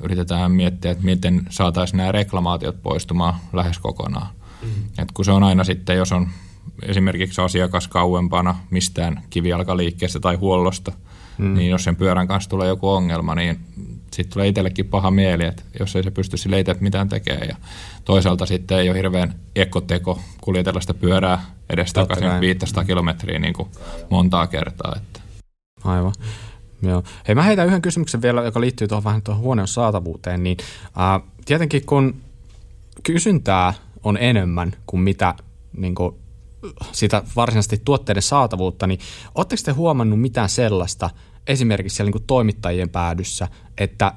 yritetään miettiä, että miten saataisiin nämä reklamaatiot poistumaan lähes kokonaan. Mm. Et kun se on aina sitten, jos on esimerkiksi asiakas kauempana mistään kivijalkaliikkeestä tai huollosta, mm. niin jos sen pyörän kanssa tulee joku ongelma, niin sitten tulee itsellekin paha mieli, että jos ei se pysty sille itse mitään tekemään. Ja toisaalta sitten ei ole hirveän ekoteko kuljetella sitä pyörää edes takaisin 500 kilometriä niin kuin montaa kertaa. Että. Aivan. Joo. Hei, mä heitän yhden kysymyksen vielä, joka liittyy tuohon vähän tuohon huoneen saatavuuteen. Niin, äh, tietenkin kun kysyntää on enemmän kuin mitä niin kuin, sitä varsinaisesti tuotteiden saatavuutta, niin oletteko te huomannut mitään sellaista esimerkiksi siellä niin kuin toimittajien päädyssä, että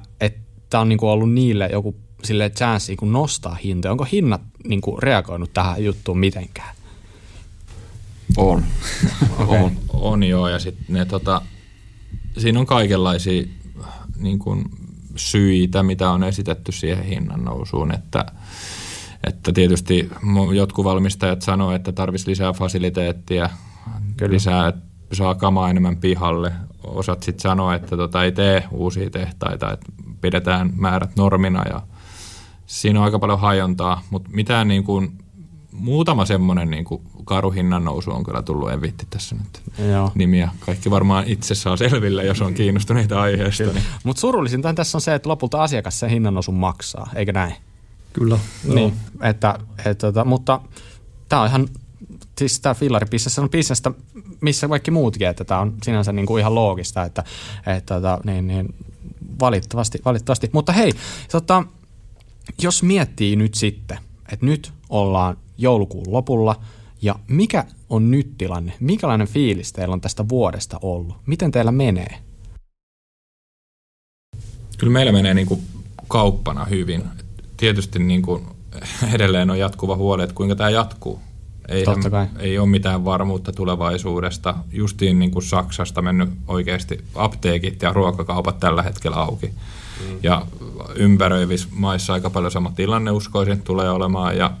tämä on niin kuin ollut niille joku sille chanssi niin nostaa hintoja? Onko hinnat niin kuin reagoinut tähän juttuun mitenkään? On. okay. on. On joo, ja sitten ne tota, siinä on kaikenlaisia niin kuin syitä, mitä on esitetty siihen hinnan nousuun, että, että tietysti jotkut valmistajat sanoo, että tarvitsisi lisää fasiliteettia, Kyllä. lisää, että saa kamaa enemmän pihalle. Osat sitten sanoa, että tota, ei tee uusia tehtaita, että pidetään määrät normina ja siinä on aika paljon hajontaa, mutta mitään niin kuin, muutama semmoinen niin kuin karuhinnan nousu on kyllä tullut, en vitti tässä nyt Joo. nimiä. Kaikki varmaan itse saa selville, jos on kiinnostuneita aiheesta. Niin. Mutta surullisinta tässä on se, että lopulta asiakas sen hinnan nousun maksaa, eikö näin? Kyllä. Niin, että, että, että, mutta tämä on ihan, siis tämä fillaribisnes on bisnestä, missä kaikki muutkin, että tämä on sinänsä niin kuin ihan loogista, että, että, että niin, niin, valitettavasti, valitettavasti. Mutta hei, tota, jos miettii nyt sitten, että nyt ollaan joulukuun lopulla ja mikä on nyt tilanne? Mikälainen fiilis teillä on tästä vuodesta ollut? Miten teillä menee? Kyllä meillä menee niin kuin kauppana hyvin. Tietysti niin kuin edelleen on jatkuva huoli, että kuinka tämä jatkuu. Ei, ei ole mitään varmuutta tulevaisuudesta. Justiin niin kuin Saksasta mennyt oikeasti apteekit ja ruokakaupat tällä hetkellä auki. Mm. Ja ympäröivissä maissa aika paljon sama tilanne uskoisin, että tulee olemaan. Ja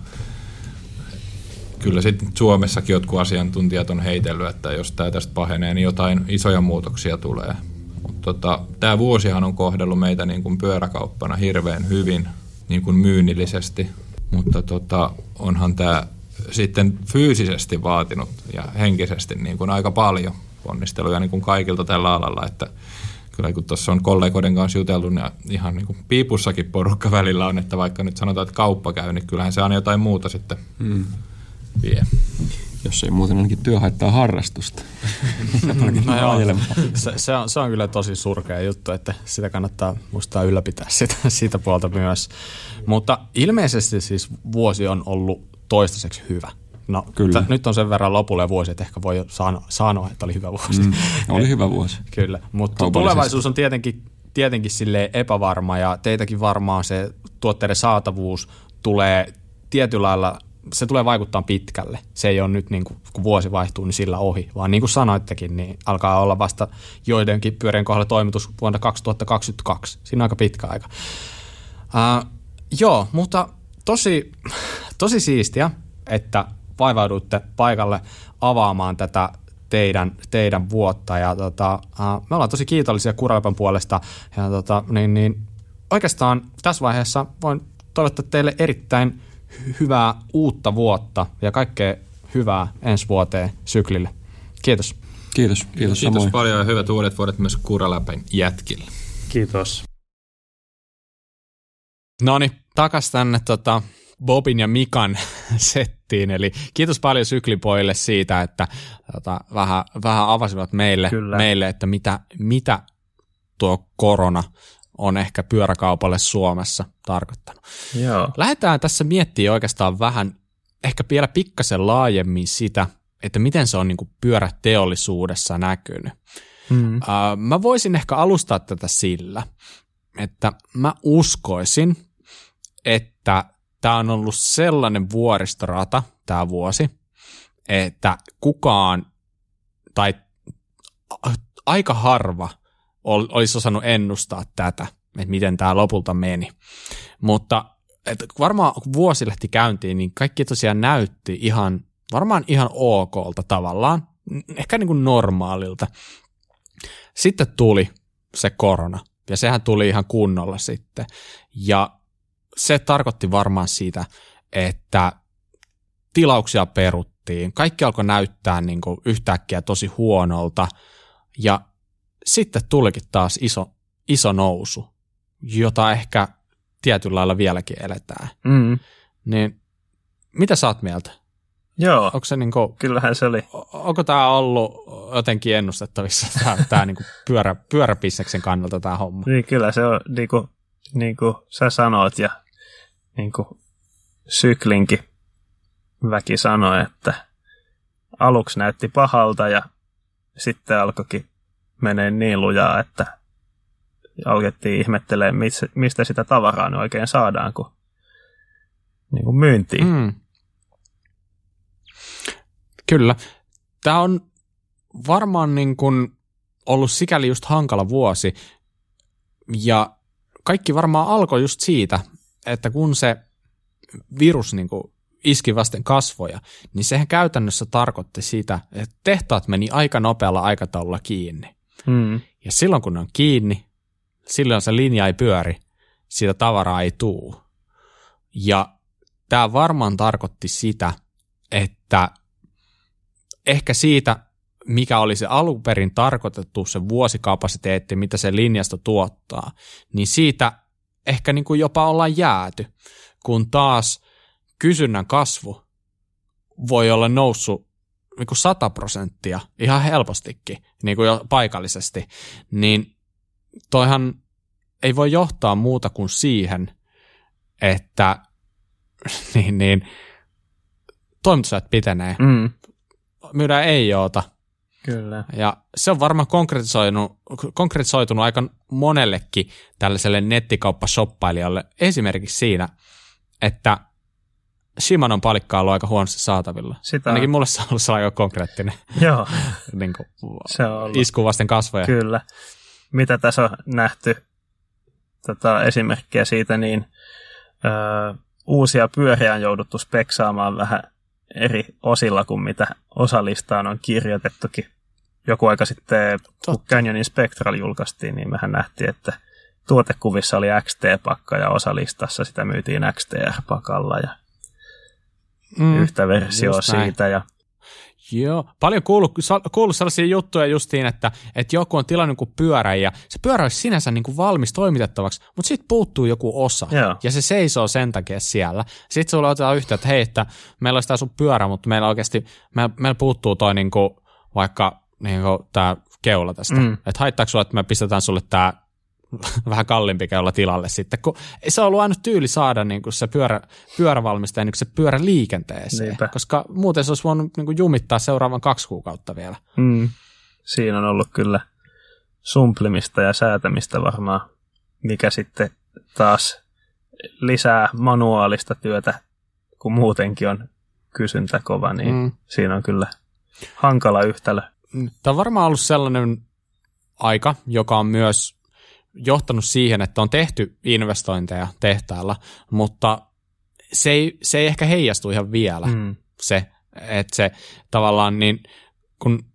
kyllä sitten Suomessakin jotkut asiantuntijat on heitellyt, että jos tämä tästä pahenee, niin jotain isoja muutoksia tulee. Mutta tota, tämä vuosihan on kohdellut meitä niin kuin pyöräkauppana hirveän hyvin niin kuin myynnillisesti, mutta tota, onhan tämä sitten fyysisesti vaatinut ja henkisesti niin kuin aika paljon ponnisteluja niin kuin kaikilta tällä alalla, että kyllä kun tuossa on kollegoiden kanssa jutellut, niin ihan niin kuin piipussakin porukka välillä on, että vaikka nyt sanotaan, että kauppa käy, niin kyllähän se on jotain muuta sitten hmm. Vie. Jos ei muuten ainakin työ haittaa harrastusta. no joo, se, se, on, se on kyllä tosi surkea juttu, että sitä kannattaa muistaa ylläpitää sitä, siitä puolta myös. Mutta ilmeisesti siis vuosi on ollut toistaiseksi hyvä. No, Kyllä. T- nyt on sen verran lopulle vuosi, että ehkä voi sano, sanoa, että oli hyvä vuosi. Mm, oli hyvä vuosi. Kyllä, mutta tulevaisuus on tietenkin, tietenkin sille epävarma ja teitäkin varmaan se tuotteiden saatavuus tulee tietyllä lailla se tulee vaikuttaa pitkälle. Se ei ole nyt, niin kuin, kun vuosi vaihtuu, niin sillä ohi, vaan niin kuin sanoittekin, niin alkaa olla vasta joidenkin pyörien kohdalla toimitus vuonna 2022. Siinä on aika pitkä aika. Uh, joo, mutta tosi, tosi siistiä, että vaivaudutte paikalle avaamaan tätä teidän, teidän vuotta. Ja tota, uh, me ollaan tosi kiitollisia Kuralepan puolesta. Ja tota, niin, niin, oikeastaan tässä vaiheessa voin toivottaa teille erittäin hyvää uutta vuotta ja kaikkea hyvää ensi vuoteen syklille. Kiitos. Kiitos. Kiitos, Kiitos paljon ja hyvät uudet vuodet myös Kuraläpän jätkille. Kiitos. No niin, takas tänne tota, Bobin ja Mikan settiin. Eli kiitos paljon syklipoille siitä, että tota, vähän, vähän avasivat meille, meille että mitä, mitä tuo korona on ehkä pyöräkaupalle Suomessa tarkoittanut. Joo. Lähdetään tässä miettimään oikeastaan vähän, ehkä vielä pikkasen laajemmin sitä, että miten se on niin kuin pyöräteollisuudessa näkynyt. Mm. Uh, mä voisin ehkä alustaa tätä sillä, että mä uskoisin, että tämä on ollut sellainen vuoristorata tämä vuosi, että kukaan tai aika harva olisi osannut ennustaa tätä, että miten tämä lopulta meni. Mutta että varmaan kun vuosi lähti käyntiin, niin kaikki tosiaan näytti ihan, varmaan ihan okolta tavallaan, ehkä niin kuin normaalilta. Sitten tuli se korona, ja sehän tuli ihan kunnolla sitten. Ja se tarkoitti varmaan sitä, että tilauksia peruttiin, kaikki alkoi näyttää niin kuin yhtäkkiä tosi huonolta, ja sitten tulikin taas iso, iso nousu, jota ehkä tietyllä lailla vieläkin eletään. Mm. Niin mitä sä oot mieltä? Joo, Onko se niin kuin, kyllähän se oli. Onko tämä ollut jotenkin ennustettavissa tämä, tämä niin pyörä, pyöräpisseksen kannalta tämä homma? Niin kyllä se on niin kuin, niin kuin sä sanoit ja niin kuin syklinkin väki sanoi, että aluksi näytti pahalta ja sitten alkoikin menee niin lujaa, että alkettiin ihmettelemään, mistä sitä tavaraa oikein saadaan, kun niin kuin myyntiin. Mm. Kyllä. Tämä on varmaan niin kuin ollut sikäli just hankala vuosi, ja kaikki varmaan alkoi just siitä, että kun se virus niin kuin iski vasten kasvoja, niin sehän käytännössä tarkoitti sitä, että tehtaat meni aika nopealla aikataululla kiinni. Mm. Ja silloin kun ne on kiinni, silloin se linja ei pyöri, siitä tavaraa ei tuu. Ja tämä varmaan tarkoitti sitä, että ehkä siitä, mikä oli se alun perin tarkoitettu, se vuosikapasiteetti, mitä se linjasto tuottaa, niin siitä ehkä niin kuin jopa ollaan jääty, kun taas kysynnän kasvu voi olla noussut niin kuin 100 prosenttia ihan helpostikin, niin kuin jo paikallisesti, niin toihan ei voi johtaa muuta kuin siihen, että niin, niin, toimitusajat pitenee. Mm. Myydään ei oota. Kyllä. Ja se on varmaan konkretisoitunut, konkretisoitunut aika monellekin tällaiselle nettikauppashoppailijalle esimerkiksi siinä, että Shimanon palikka on ollut aika huonosti saatavilla. Sitä Ainakin mulle se on ollut aika konkreettinen Joo. niin kuin, se on ollut. isku vasten kasvoja. Kyllä. Mitä tässä on nähty tota, esimerkkiä siitä, niin ö, uusia pyöriä on jouduttu speksaamaan vähän eri osilla kuin mitä osalistaan on kirjoitettukin. Joku aika sitten, Totta. kun Canyonin Spectral julkaistiin, niin mehän nähtiin, että tuotekuvissa oli XT-pakka ja osalistassa sitä myytiin XTR-pakalla ja mm, yhtä versiota siitä. Ja Joo, paljon kuullut, kuullut sellaisia juttuja justiin, että, että joku on tilannut kuin pyörä ja se pyörä olisi sinänsä niin kuin valmis toimitettavaksi, mutta sitten puuttuu joku osa Joo. ja se seisoo sen takia siellä. Sitten sulle otetaan yhteyttä, että hei, että meillä olisi tämä sun pyörä, mutta meillä oikeasti, meillä, meillä puuttuu toi niin kuin, vaikka niin kuin tämä keula tästä. Mm. Että haittaako sulle, että me pistetään sulle tämä vähän kalliimpi olla tilalle sitten, kun se ollut aina tyyli saada niin kuin se pyörä, pyörävalmistaja niin se pyörä liikenteeseen, Niinpä. koska muuten se olisi voinut niin kuin jumittaa seuraavan kaksi kuukautta vielä. Mm. Siinä on ollut kyllä sumplimista ja säätämistä varmaan, mikä sitten taas lisää manuaalista työtä, kun muutenkin on kysyntä kova, niin mm. siinä on kyllä hankala yhtälö. Tämä on varmaan ollut sellainen aika, joka on myös johtanut siihen, että on tehty investointeja tehtaalla, mutta se ei, se ei ehkä heijastu ihan vielä mm. se, että se tavallaan niin, kun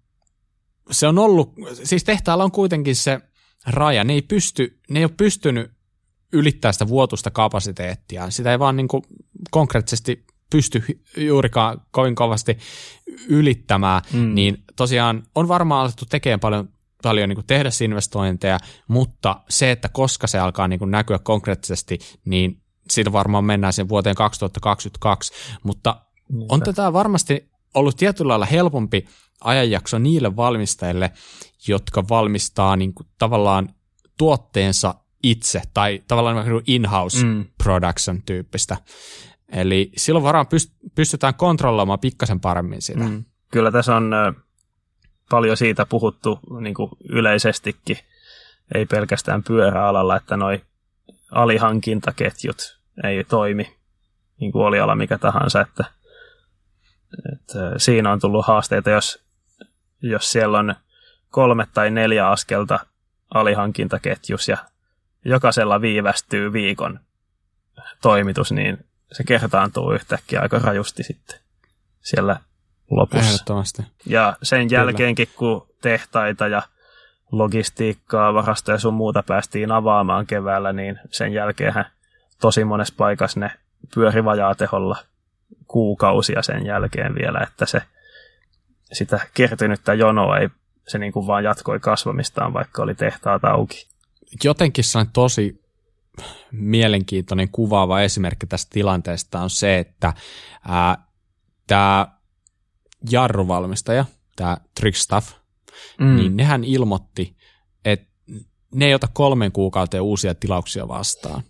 se on ollut, siis tehtaalla on kuitenkin se raja, ne ei, pysty, ne ei ole pystynyt ylittää sitä vuotusta kapasiteettia, sitä ei vaan niin kuin konkreettisesti pysty juurikaan kovin kovasti ylittämään, mm. niin tosiaan on varmaan alettu tekemään paljon paljon niin kuin tehdä investointeja, mutta se, että koska se alkaa niin kuin näkyä konkreettisesti, niin siitä varmaan mennään sen vuoteen 2022, mutta on tätä varmasti ollut tietyllä lailla helpompi ajanjakso niille valmistajille, jotka valmistaa niin kuin tavallaan tuotteensa itse tai tavallaan niin in-house mm. production tyyppistä. Eli silloin varmaan pystytään kontrolloimaan pikkasen paremmin sitä. Mm. Kyllä tässä on paljon siitä puhuttu niin kuin yleisestikin, ei pelkästään pyöräalalla, että noi alihankintaketjut ei toimi, niin kuin oli ala mikä tahansa, että, että siinä on tullut haasteita, jos, jos siellä on kolme tai neljä askelta alihankintaketjus ja jokaisella viivästyy viikon toimitus, niin se kertaantuu yhtäkkiä aika rajusti sitten siellä lopussa. Ehdottomasti. Ja sen jälkeenkin, kun tehtaita ja logistiikkaa, varastoja ja sun muuta päästiin avaamaan keväällä, niin sen jälkeen tosi monessa paikassa ne pyöri vajaateholla kuukausia sen jälkeen vielä, että se sitä kertynyttä jonoa ei, se niin kuin vaan jatkoi kasvamistaan, vaikka oli tehtaat auki. Jotenkin se on tosi mielenkiintoinen kuvaava esimerkki tästä tilanteesta on se, että tämä jarruvalmistaja, tämä Trickstuff, mm. niin nehän ilmoitti, että ne ei ota kolmen kuukauteen uusia tilauksia vastaan.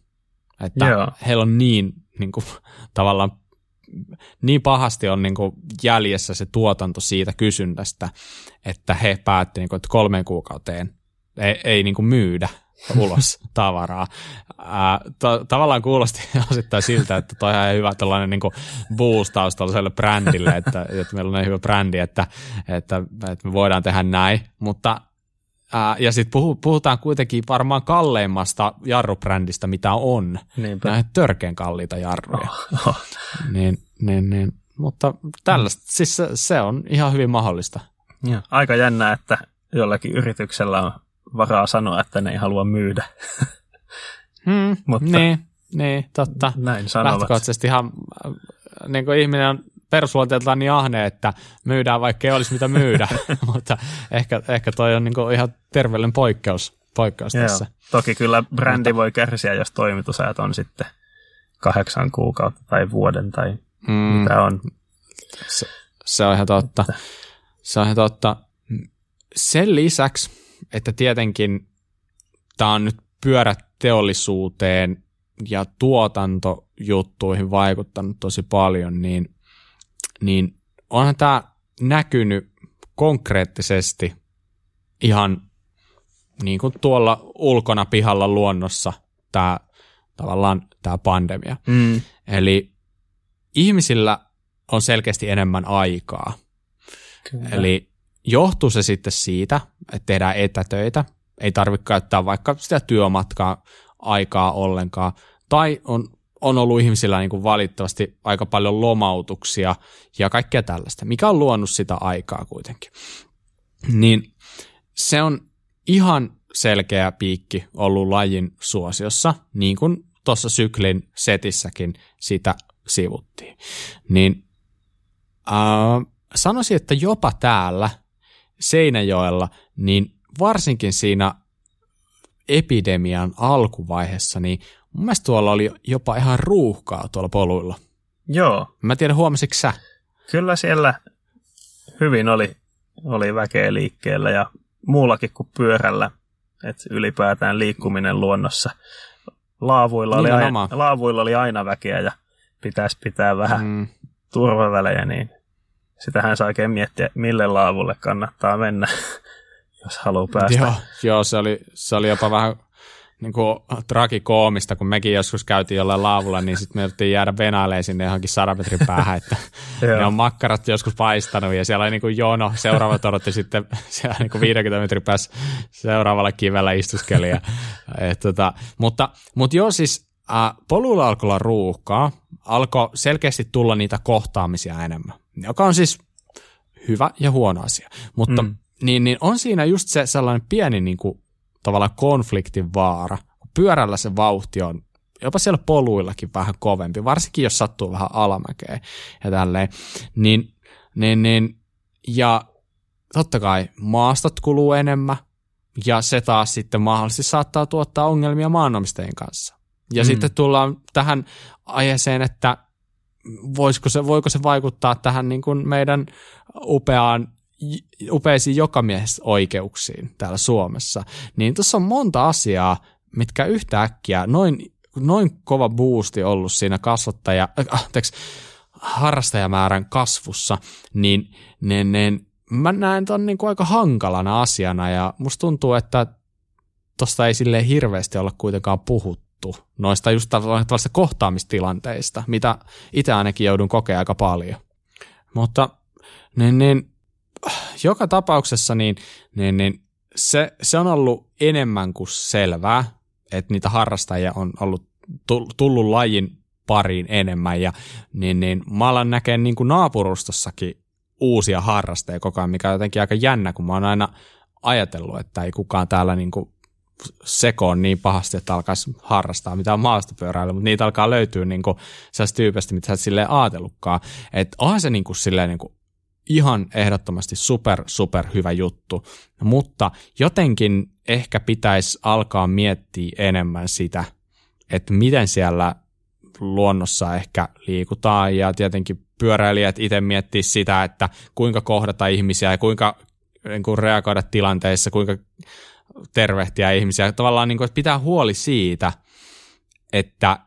Että Joo. heillä on niin, niin kuin, tavallaan niin pahasti on niin kuin jäljessä se tuotanto siitä kysynnästä, että he päättivät, niin että kolmeen kuukauteen ei, ei niin kuin myydä ulos tavaraa. Ää, to, tavallaan kuulosti osittain siltä, että toi on hyvä tällainen niin boostaus tällaiselle brändille, että, että meillä on niin hyvä brändi, että, että, että me voidaan tehdä näin, mutta ää, ja sitten puhutaan kuitenkin varmaan kalleimmasta jarrubrändistä, mitä on. Niinpä. Nämä törkeän kalliita jarruja. Oh, oh. Niin, niin, niin. Mutta tällaista, mm. siis se, se on ihan hyvin mahdollista. Ja, aika jännä, että jollakin yrityksellä on varaa sanoa, että ne ei halua myydä. Hmm, Mutta niin, niin, totta. Näin sanovat. Lähtökohtaisesti ihan äh, niin kuin ihminen on perusluonteeltaan niin ahne, että myydään vaikka ei olisi mitä myydä, mutta ehkä, ehkä toi on niin kuin ihan terveellinen poikkeus, poikkeus Joo. tässä. Toki kyllä brändi mutta, voi kärsiä, jos toimitusajat on sitten kahdeksan kuukautta tai vuoden tai mm. mitä on. Se, se on ihan totta. Se on ihan totta. Sen lisäksi, että tietenkin tämä on nyt pyörät teollisuuteen ja tuotantojuttuihin vaikuttanut tosi paljon, niin, niin onhan tämä näkynyt konkreettisesti ihan niin kuin tuolla ulkona pihalla luonnossa tämä tavallaan tämä pandemia. Mm. Eli ihmisillä on selkeästi enemmän aikaa. Kyllä. Eli johtuu se sitten siitä, että tehdään etätöitä, ei tarvitse käyttää vaikka sitä työmatkaa aikaa ollenkaan, tai on, on ollut ihmisillä niin kuin valittavasti aika paljon lomautuksia ja kaikkea tällaista, mikä on luonut sitä aikaa kuitenkin. Niin se on ihan selkeä piikki ollut lajin suosiossa, niin kuin tuossa syklin setissäkin sitä sivuttiin. Niin äh, sanoisin, että jopa täällä Seinäjoella, niin varsinkin siinä epidemian alkuvaiheessa, niin mun mielestä tuolla oli jopa ihan ruuhkaa tuolla poluilla. Joo. Mä tiedän, huomasitko sä? Kyllä siellä hyvin oli, oli väkeä liikkeellä ja muullakin kuin pyörällä, että ylipäätään liikkuminen luonnossa. Laavuilla oli, aina, laavuilla oli aina väkeä ja pitäisi pitää vähän mm. turvavälejä, niin sitähän saa oikein miettiä, mille laavulle kannattaa mennä, jos haluaa päästä. Joo, joo se, oli, se oli jopa vähän niin kuin trakikoomista, kun mekin joskus käytiin jollain laavulla, niin sitten me jouduttiin jäädä venailemaan sinne johonkin sadan metrin päähän, että ne on makkarat joskus paistanut ja siellä oli niin kuin jono, seuraavat odotti sitten siellä niin kuin 50 metrin päässä seuraavalla kivellä istuskeli. Ja, et, tota, mutta, mutta joo siis äh, polulla alkoi olla ruuhkaa, alkoi selkeästi tulla niitä kohtaamisia enemmän, joka on siis hyvä ja huono asia, mutta mm. niin, niin on siinä just se sellainen pieni niin kuin, tavallaan konfliktin vaara. Pyörällä se vauhti on jopa siellä poluillakin vähän kovempi, varsinkin jos sattuu vähän alamäkeä ja tälleen. Niin, niin, niin, ja totta kai maastot kuluu enemmän, ja se taas sitten mahdollisesti saattaa tuottaa ongelmia maanomistajien kanssa. Ja mm. sitten tullaan tähän aiheeseen, että voisiko se, voiko se vaikuttaa tähän niin kuin meidän upeaan upeisiin oikeuksiin täällä Suomessa, niin tuossa on monta asiaa, mitkä yhtäkkiä noin, noin kova boosti ollut siinä kasvattaja, äh, anteeksi, harrastajamäärän kasvussa, niin, niin, niin mä näen ton niin kuin aika hankalana asiana ja musta tuntuu, että tosta ei sille hirveästi olla kuitenkaan puhuttu noista just tällaista kohtaamistilanteista, mitä itse ainakin joudun kokea aika paljon. Mutta niin, niin joka tapauksessa niin, niin, niin se, se on ollut enemmän kuin selvää, että niitä harrastajia on ollut tullut lajin pariin enemmän ja niin, niin mä alan näkee niin kuin naapurustossakin uusia harrasteja koko ajan, mikä on jotenkin aika jännä, kun mä oon aina ajatellut, että ei kukaan täällä niin kuin sekoon niin pahasti, että alkaisi harrastaa mitään maastopyöräilyä, mutta niitä alkaa löytyä niin kuin sellaisista tyypistä, mitä sä et silleen ajatellutkaan. Että onhan se niin kuin silleen niin kuin ihan ehdottomasti super, super hyvä juttu, mutta jotenkin ehkä pitäisi alkaa miettiä enemmän sitä, että miten siellä luonnossa ehkä liikutaan ja tietenkin pyöräilijät itse miettii sitä, että kuinka kohdata ihmisiä ja kuinka niin kuin reagoida tilanteissa, kuinka tervehtiä ihmisiä. Tavallaan niin kuin, että pitää huoli siitä, että,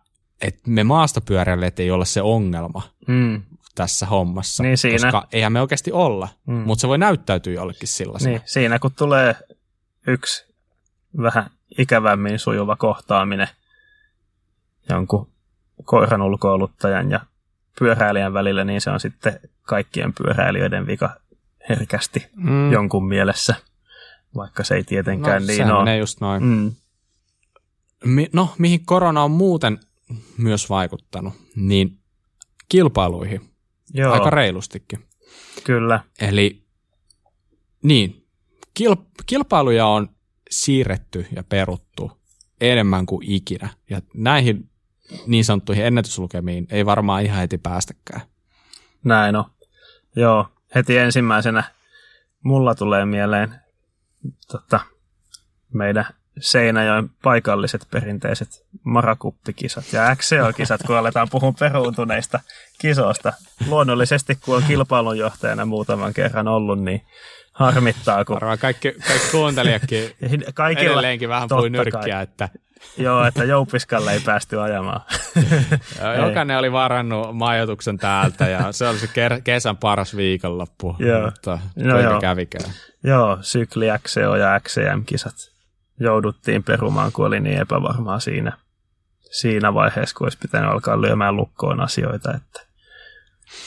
että me maastopyöräilijät ei ole se ongelma, mm tässä hommassa, niin siinä. koska eihän me oikeasti olla, mm. mutta se voi näyttäytyä jollekin sellaisena. Niin, siinä kun tulee yksi vähän ikävämmin sujuva kohtaaminen jonkun koiran ulkoiluttajan ja pyöräilijän välillä, niin se on sitten kaikkien pyöräilijöiden vika herkästi mm. jonkun mielessä, vaikka se ei tietenkään no, niin ole. just noin. Mm. Mi- no, mihin korona on muuten myös vaikuttanut, niin kilpailuihin. Joo. aika reilustikin. Kyllä. Eli niin, kil, kilpailuja on siirretty ja peruttu enemmän kuin ikinä. Ja näihin niin sanottuihin ennätyslukemiin ei varmaan ihan heti päästäkään. Näin on. Joo, heti ensimmäisenä mulla tulee mieleen tota, meidän Seinäjoen paikalliset perinteiset marakuppikisat ja XCO-kisat, kun aletaan puhua peruuntuneista kisoista. Luonnollisesti, kun on kilpailunjohtajana muutaman kerran ollut, niin harmittaa. Kun... Varmaan kaikki, kaikki kuuntelijatkin Kaikilla, edelleenkin vähän pui nyrkkiä, että Joo, että Joupiskalle ei päästy ajamaan. Jokainen oli varannut majoituksen täältä ja se oli se kesän paras viikonloppu, joo. mutta no joo. kävikään. Joo, sykli XCO ja XCM-kisat jouduttiin perumaan, kun oli niin epävarmaa siinä, siinä vaiheessa, kun olisi pitänyt alkaa lyömään lukkoon asioita. Että.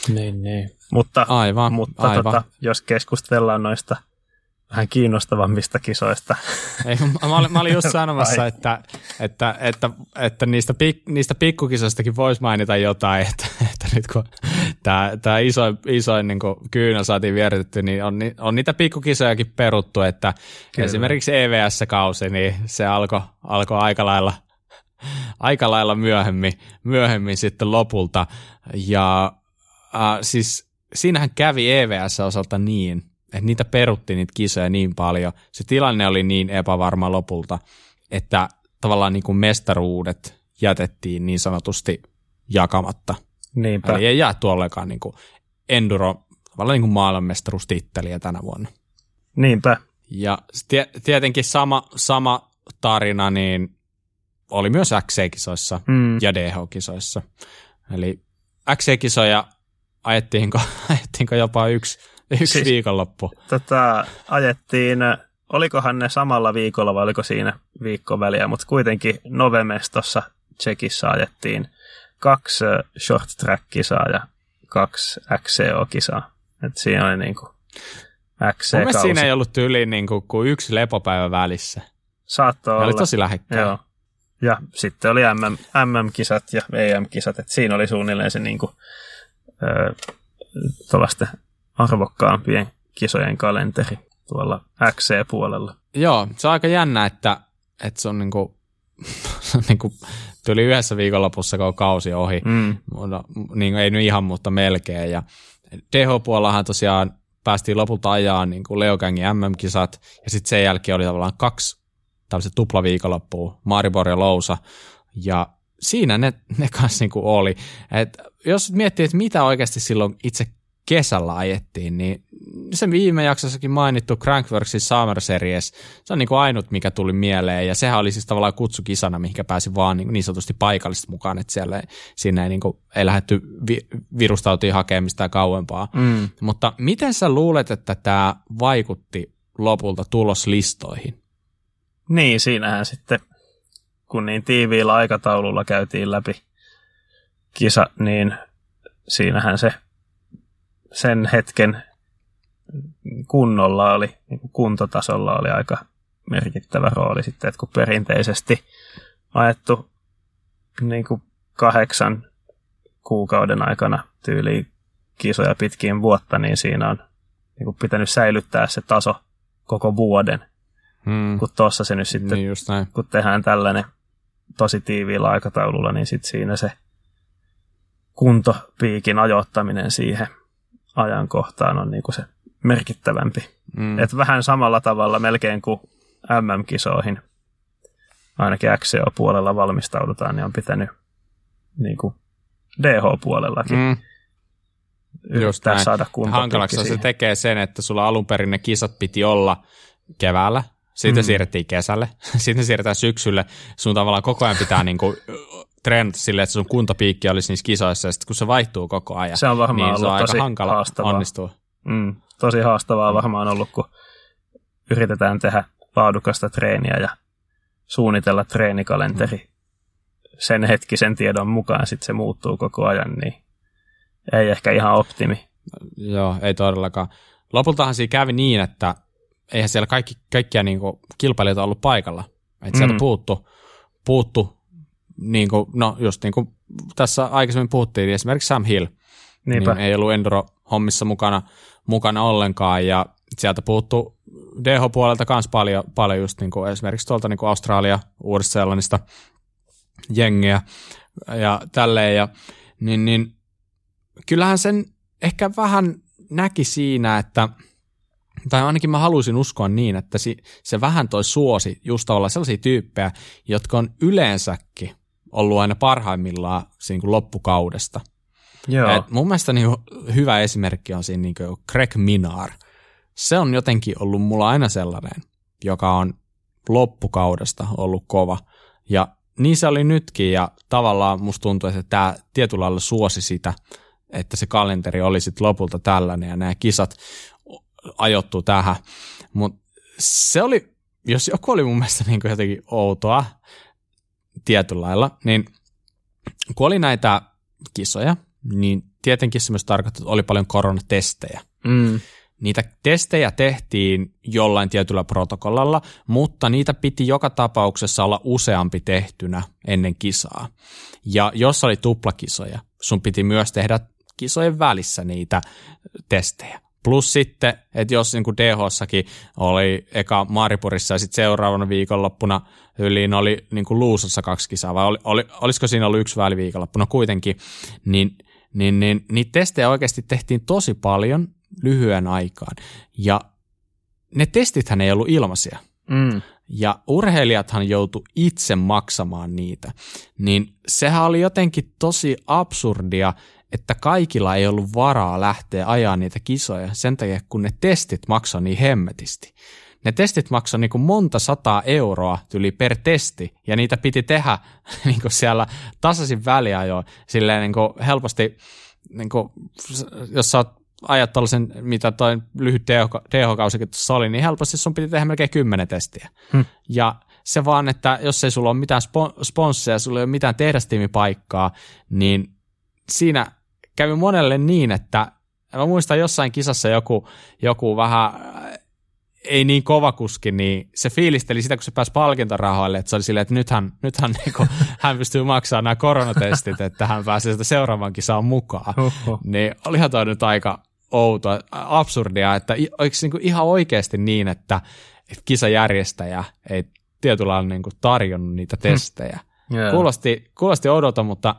Niin, niin. Mutta, aivan, mutta aivan. Tota, jos keskustellaan noista – vähän kiinnostavammista kisoista. Ei, mä, olin, mä olin just sanomassa, että, että, että, että niistä, pik, niistä pikkukisoistakin voisi mainita jotain, että, että nyt kun tämä, tämä isoin, isoin niin kyynä saatiin vieritetty, niin on, on niitä pikkukisojakin peruttu, että Kyllä. esimerkiksi EVS-kausi, niin se alkoi alko aika lailla aika lailla myöhemmin, myöhemmin sitten lopulta. Ja äh, siis siinähän kävi EVS-osalta niin, että niitä peruttiin niitä kisoja niin paljon. Se tilanne oli niin epävarma lopulta, että tavallaan niin kuin mestaruudet jätettiin niin sanotusti jakamatta. Niinpä. Eli ei jää ollenkaan niin kuin enduro, tavallaan niin kuin maailmanmestaruustitteliä tänä vuonna. Niinpä. Ja tietenkin sama, sama tarina niin oli myös XC-kisoissa mm. ja DH-kisoissa. Eli XC-kisoja ajettiinko, ajettiinko jopa yksi Yksi siis, viikonloppu. Tota, ajettiin, olikohan ne samalla viikolla vai oliko siinä viikko väliä, mutta kuitenkin Novemestossa Tsekissä ajettiin kaksi short track-kisaa ja kaksi XCO-kisaa. Et siinä oli niinku XC Mun siinä ei ollut yli niinku kuin yksi lepopäivä välissä. Saattoi olla. oli tosi lähekkäin. Joo. Ja sitten oli MM, MM-kisat ja VM-kisat, että siinä oli suunnilleen se niinku, ö, arvokkaampien kisojen kalenteri tuolla XC-puolella. Joo, se on aika jännä, että, että se on niinku, niinku tuli yhdessä viikonlopussa, kun kausi ohi. Mm. No, niin, ei nyt ihan, mutta melkein. Ja DH-puolellahan tosiaan päästiin lopulta ajaa niin kuin Leogangin MM-kisat, ja sitten sen jälkeen oli tavallaan kaksi tällaiset tuplaviikonloppua, Maribor ja Lousa, ja siinä ne, ne kanssa niin kuin oli. Et jos miettii, että mitä oikeasti silloin itse kesällä ajettiin, niin se viime jaksossakin mainittu Crankworksin Summer Series, se on niin kuin ainut, mikä tuli mieleen, ja sehän oli siis tavallaan kutsukisana, mihinkä pääsi vaan niin, niin sanotusti paikallisesti mukaan, että siellä sinne ei, niin kuin, ei lähdetty vi, virustautiin hakemista kauempaa. Mm. Mutta miten sä luulet, että tämä vaikutti lopulta tuloslistoihin? Niin, siinähän sitten, kun niin tiiviillä aikataululla käytiin läpi kisa, niin siinähän se sen hetken kunnolla oli, niin kuin kuntotasolla oli aika merkittävä rooli sitten, että kun perinteisesti ajettu niin kuin kahdeksan kuukauden aikana tyyliin kisoja pitkin vuotta, niin siinä on niin kuin pitänyt säilyttää se taso koko vuoden. Hmm. Kun tuossa se nyt sitten, niin kun tehdään tällainen tosi tiiviillä aikataululla, niin sitten siinä se kuntopiikin ajoittaminen siihen ajankohtaan on niin kuin se merkittävämpi. Mm. Et vähän samalla tavalla melkein kuin MM-kisoihin, ainakin XCO-puolella valmistaudutaan, niin on pitänyt niin kuin DH-puolellakin mm. yrittää näin. saada Hankalaksi se tekee sen, että sulla alun perin ne kisat piti olla keväällä, sitten mm. siirrettiin kesälle, sitten siirretään syksylle. Sun tavallaan koko ajan pitää niinku trendata silleen, että sun kuntopiikki olisi niissä kisoissa, ja sitten kun se vaihtuu koko ajan, se on varmaan niin se on aika tosi hankala haastavaa. onnistua. Mm, tosi haastavaa mm. varmaan ollut, kun yritetään tehdä laadukasta treeniä ja suunnitella treenikalenteri mm. sen hetkisen tiedon mukaan, sitten se muuttuu koko ajan, niin ei ehkä ihan optimi. Joo, ei todellakaan. Lopultahan siinä kävi niin, että eihän siellä kaikki, kaikkia niin kilpailijoita ollut paikalla. Että sieltä mm. puuttu, puuttu niin kuin, no just niin kuin tässä aikaisemmin puhuttiin, niin esimerkiksi Sam Hill, Niinpä. niin ei ollut Enduro-hommissa mukana, mukana ollenkaan, ja sieltä puuttu DH-puolelta myös paljon, paljon just niin kuin esimerkiksi tuolta niin kuin Australia, Uudesta-Seelannista jengiä ja tälleen, ja niin, niin kyllähän sen ehkä vähän näki siinä, että tai ainakin mä haluaisin uskoa niin, että se vähän toi suosi just olla sellaisia tyyppejä, jotka on yleensäkin ollut aina parhaimmillaan siinä kuin loppukaudesta. Joo. Et mun mielestä niin hyvä esimerkki on siinä niin Greg Minar. Se on jotenkin ollut mulla aina sellainen, joka on loppukaudesta ollut kova. Ja niin se oli nytkin ja tavallaan musta tuntuu, että tämä tietyllä lailla suosi sitä, että se kalenteri oli sitten lopulta tällainen ja nämä kisat ajoittuu tähän. Mutta se oli, jos joku oli mun mielestä niin jotenkin outoa tietyllä lailla, niin kun oli näitä kisoja, niin tietenkin se myös tarkoittaa, että oli paljon koronatestejä. Mm. Niitä testejä tehtiin jollain tietyllä protokollalla, mutta niitä piti joka tapauksessa olla useampi tehtynä ennen kisaa. Ja jos oli tuplakisoja, sun piti myös tehdä kisojen välissä niitä testejä. Plus sitten, että jos niin DH-sakin oli eka Maripurissa ja sitten seuraavana viikonloppuna yliin oli niin kuin Luusassa kaksi kisaa, vai oli, oli, olisiko siinä ollut yksi väliviikonloppuna kuitenkin, niin, niin, niin niitä testejä oikeasti tehtiin tosi paljon lyhyen aikaan. Ja ne testithän ei ollut ilmaisia. Mm. Ja urheilijathan joutu itse maksamaan niitä. Niin sehän oli jotenkin tosi absurdia, että kaikilla ei ollut varaa lähteä ajaa niitä kisoja sen takia, kun ne testit maksoi niin hemmetisti. Ne testit maksoi niin kuin monta sataa euroa tyli per testi, ja niitä piti tehdä niin kuin siellä tasaisin väliajoin, silleen niin kuin helposti, niin kuin, jos sä oot ajat tällaisen, mitä toi lyhyt DH-kausikin tuossa oli, niin helposti sun piti tehdä melkein kymmenen testiä. Hmm. Ja se vaan, että jos ei sulla ole mitään sponsseja, sulla ei ole mitään tehdastiimipaikkaa, niin siinä kävi monelle niin, että mä muistan jossain kisassa joku, joku vähän ei niin kova kuski, niin se fiilisteli sitä, kun se pääsi palkintorahoille, että se oli silleen, että nythän, nythän niin kuin, hän pystyy maksamaan nämä koronatestit, että hän pääsee sitä seuraavan kisaan mukaan. Oho. Niin olihan toi nyt aika outoa, absurdia, että oliko niin kuin ihan oikeasti niin, että, että kisajärjestäjä ei tietyllä lailla niin tarjonnut niitä testejä. Yeah. Kuulosti, kuulosti oudolta, mutta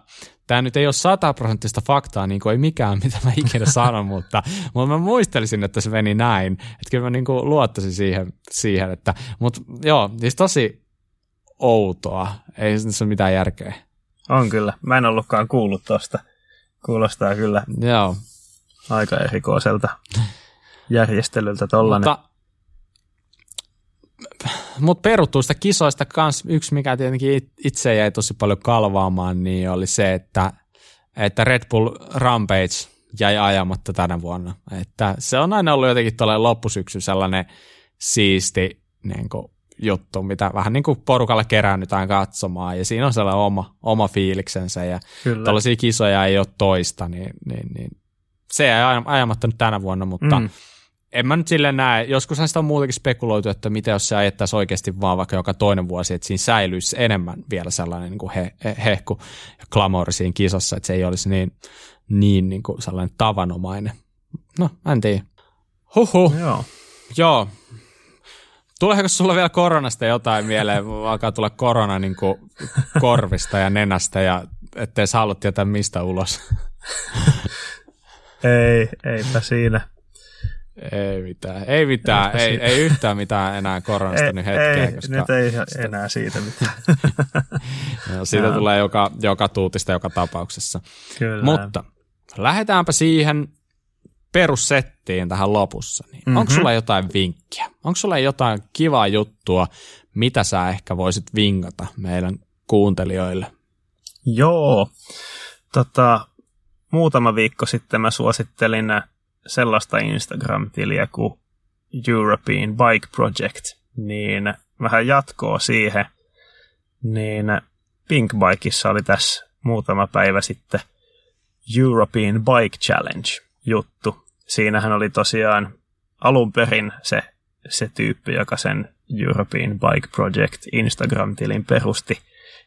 tämä nyt ei ole sataprosenttista faktaa, niin kuin ei mikään, mitä mä ikinä sanon, mutta, mutta mä muistelisin, että se meni näin. Että kyllä mä niin kuin luottaisin siihen, siihen että, mutta joo, siis tosi outoa, ei se ole mitään järkeä. On kyllä, mä en ollutkaan kuullut tosta. Kuulostaa kyllä joo. aika erikoiselta järjestelyltä tollanen. Mutta mutta peruttuista kisoista kans yksi, mikä tietenkin itse jäi tosi paljon kalvaamaan, niin oli se, että, että Red Bull Rampage jäi ajamatta tänä vuonna. Että se on aina ollut jotenkin tuollainen loppusyksy sellainen siisti niin kuin, juttu, mitä vähän niin kuin porukalla keräännytään katsomaan, ja siinä on sellainen oma, oma fiiliksensä, ja Kyllä. tällaisia kisoja ei ole toista, niin, niin, niin se ei ajamatta nyt tänä vuonna, mutta mm en mä nyt silleen näe, joskus sitä on muutenkin spekuloitu, että mitä jos se ajettaisiin oikeasti vaan vaikka joka toinen vuosi, että siinä säilyisi enemmän vielä sellainen niin kuin he, he, hehku ja glamouri siinä kisassa, että se ei olisi niin, niin, niin kuin sellainen tavanomainen. No, en tiedä. Huhu. Joo. Joo. Tuleeko sulla vielä koronasta jotain mieleen? Alkaa tulla korona niin kuin korvista ja nenästä ja ettei sä halua tietää mistä ulos. ei, eipä siinä. Ei mitään, ei mitään, ei, ei yhtään mitään enää koronasta ei, nyt hetkeä. Ei, koska nyt ei sitä... enää siitä mitään. no, siitä ja. tulee joka, joka tuutista joka tapauksessa. Kyllä. Mutta lähdetäänpä siihen perussettiin tähän lopussa. Niin mm-hmm. Onko sulla jotain vinkkiä? Onko sulla jotain kivaa juttua, mitä sä ehkä voisit vinkata meidän kuuntelijoille? Joo. Tota, muutama viikko sitten mä suosittelin sellaista Instagram-tiliä kuin European Bike Project, niin vähän jatkoa siihen, niin Pink Bikeissa oli tässä muutama päivä sitten European Bike Challenge juttu. Siinähän oli tosiaan alun perin se, se tyyppi, joka sen European Bike Project Instagram-tilin perusti,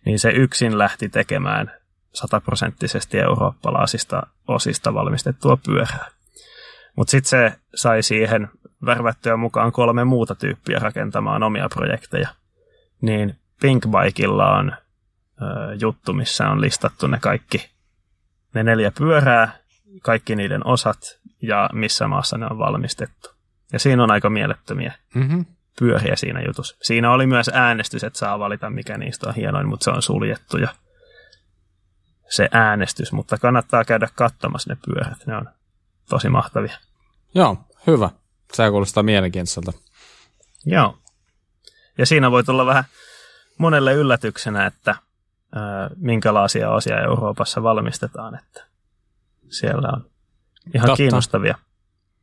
niin se yksin lähti tekemään sataprosenttisesti eurooppalaisista osista valmistettua pyörää. Mutta sitten se sai siihen värvättyä mukaan kolme muuta tyyppiä rakentamaan omia projekteja. Niin Pinkbikeilla on ö, juttu, missä on listattu ne kaikki, ne neljä pyörää, kaikki niiden osat ja missä maassa ne on valmistettu. Ja siinä on aika mielettömiä Mm-hmm. pyöriä siinä jutussa. Siinä oli myös äänestys, että saa valita, mikä niistä on hienoin, mutta se on suljettu ja se äänestys, mutta kannattaa käydä katsomassa ne pyörät. Ne on tosi mahtavia. Joo, hyvä. Se kuulostaa mielenkiintoiselta. Joo. Ja siinä voi tulla vähän monelle yllätyksenä, että ää, minkälaisia osia Euroopassa valmistetaan. Että siellä on ihan Totta. kiinnostavia,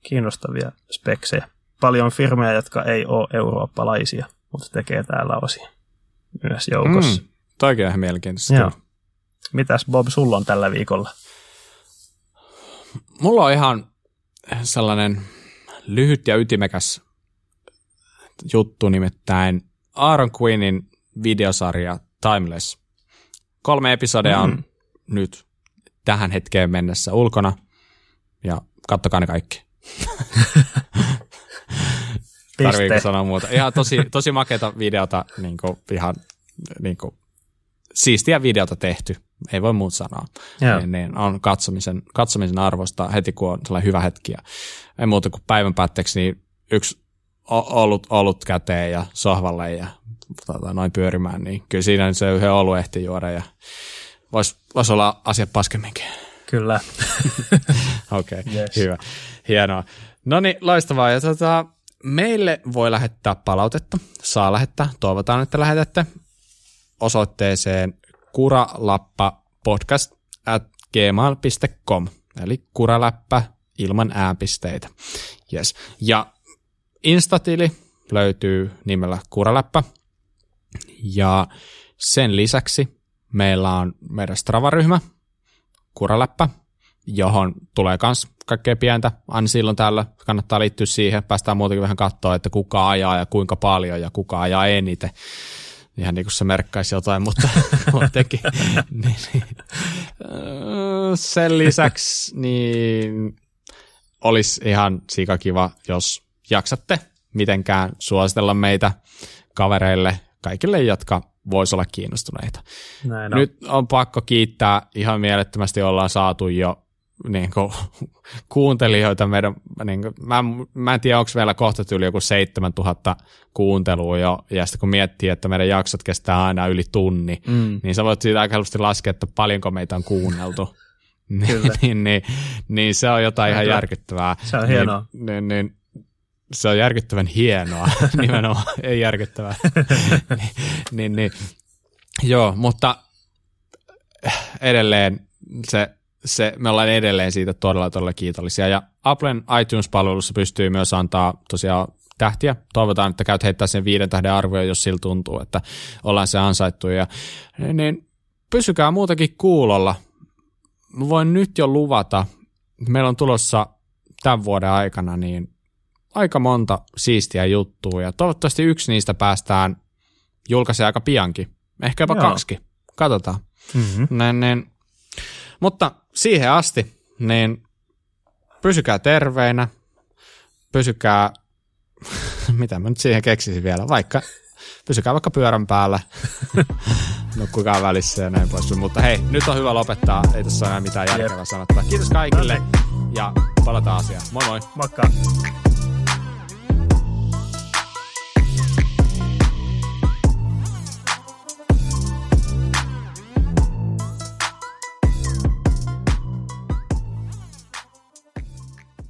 kiinnostavia speksejä. Paljon firmoja, jotka ei ole eurooppalaisia, mutta tekee täällä osia myös joukossa. Mm, toikin on ihan mielenkiintoista. Joo. Mitäs Bob, sulla on tällä viikolla? Mulla on ihan sellainen lyhyt ja ytimekäs juttu, nimittäin Aaron Queenin videosarja Timeless. Kolme episodia on Mm. nyt tähän hetkeen mennessä ulkona, ja kattokaa ne kaikki. Tarviiko sanoa muuta? Ihan tosi, tosi makeata videota, niin kuin, ihan niin kuin, siistiä videota tehty, ei voi muut sanoa. Joo. Niin, niin on katsomisen, katsomisen arvosta heti, kun on sellainen hyvä hetki. Ja ei muuta kuin päivän päätteeksi niin yksi o- olut, olut käteen ja sohvalle ja tota, noin pyörimään, niin kyllä siinä se yhden olu ehti juoda ja voisi vois olla asiat paskemminkin. Kyllä. Okei, okay, Yes. hyvä. Hienoa. No niin, loistavaa. Ja tota, meille voi lähettää palautetta. Saa lähettää. Toivotaan, että lähetätte osoitteeseen kuralappa podcast at gmail.com. Eli kuraläppä ilman ääpisteitä. Yes. Ja Instatili löytyy nimellä kuraläppä. Ja sen lisäksi meillä on meidän Strava-ryhmä, kuraläppä, johon tulee myös kaikkea pientä. Aina silloin täällä kannattaa liittyä siihen. Päästään muutenkin vähän katsoa, että kuka ajaa ja kuinka paljon ja kuka ajaa eniten. Ihan niin kuin se merkkaisi jotain, mutta muutenkin. niin, niin. Öö, Sen lisäksi niin olisi ihan sikakiva, jos jaksatte mitenkään suositella meitä kavereille, kaikille, jotka vois olla kiinnostuneita. Näin on. Nyt on pakko kiittää, ihan mielettömästi ollaan saatu jo niin kuin, kuuntelijoita meidän, niin kuin, mä, mä en tiedä, onko meillä kohta tyyli joku 7000 kuuntelua jo, ja sitten kun miettii, että meidän jaksot kestää aina yli tunni, Mm. niin sä voit siitä aika helposti laskea, että paljonko meitä on kuunneltu. Kyllä. niin, niin, niin, se on jotain ihan järkyttävää. Se on hienoa. Niin, niin, niin, se on järkyttävän hienoa, nimenomaan, ei järkyttävää. niin, niin, niin, joo, mutta edelleen se, se, me ollaan edelleen siitä todella, todella kiitollisia. Ja Applen iTunes-palvelussa pystyy myös antaa tosiaan tähtiä. Toivotaan, että käyt heittää sen viiden tähden arvio, jos sillä tuntuu, että ollaan se ansaittu. Ja, niin pysykää muutakin kuulolla. Mä voin nyt jo luvata, meillä on tulossa tämän vuoden aikana niin aika monta siistiä juttua ja toivottavasti yksi niistä päästään julkaisee aika piankin. Ehkä jopa Joo. kaksi. Katsotaan. Mm-hmm. Niin, niin. Mutta siihen asti, niin pysykää terveinä, pysykää, mitä mä nyt siihen keksisin vielä, vaikka pysykää vaikka pyörän päällä, nukkukaa välissä ja näin pois. Mutta hei, nyt on hyvä lopettaa, ei tässä ole enää mitään järkevää sanottavaa. Kiitos kaikille ja palataan asiaan. Moi moi! Moikka!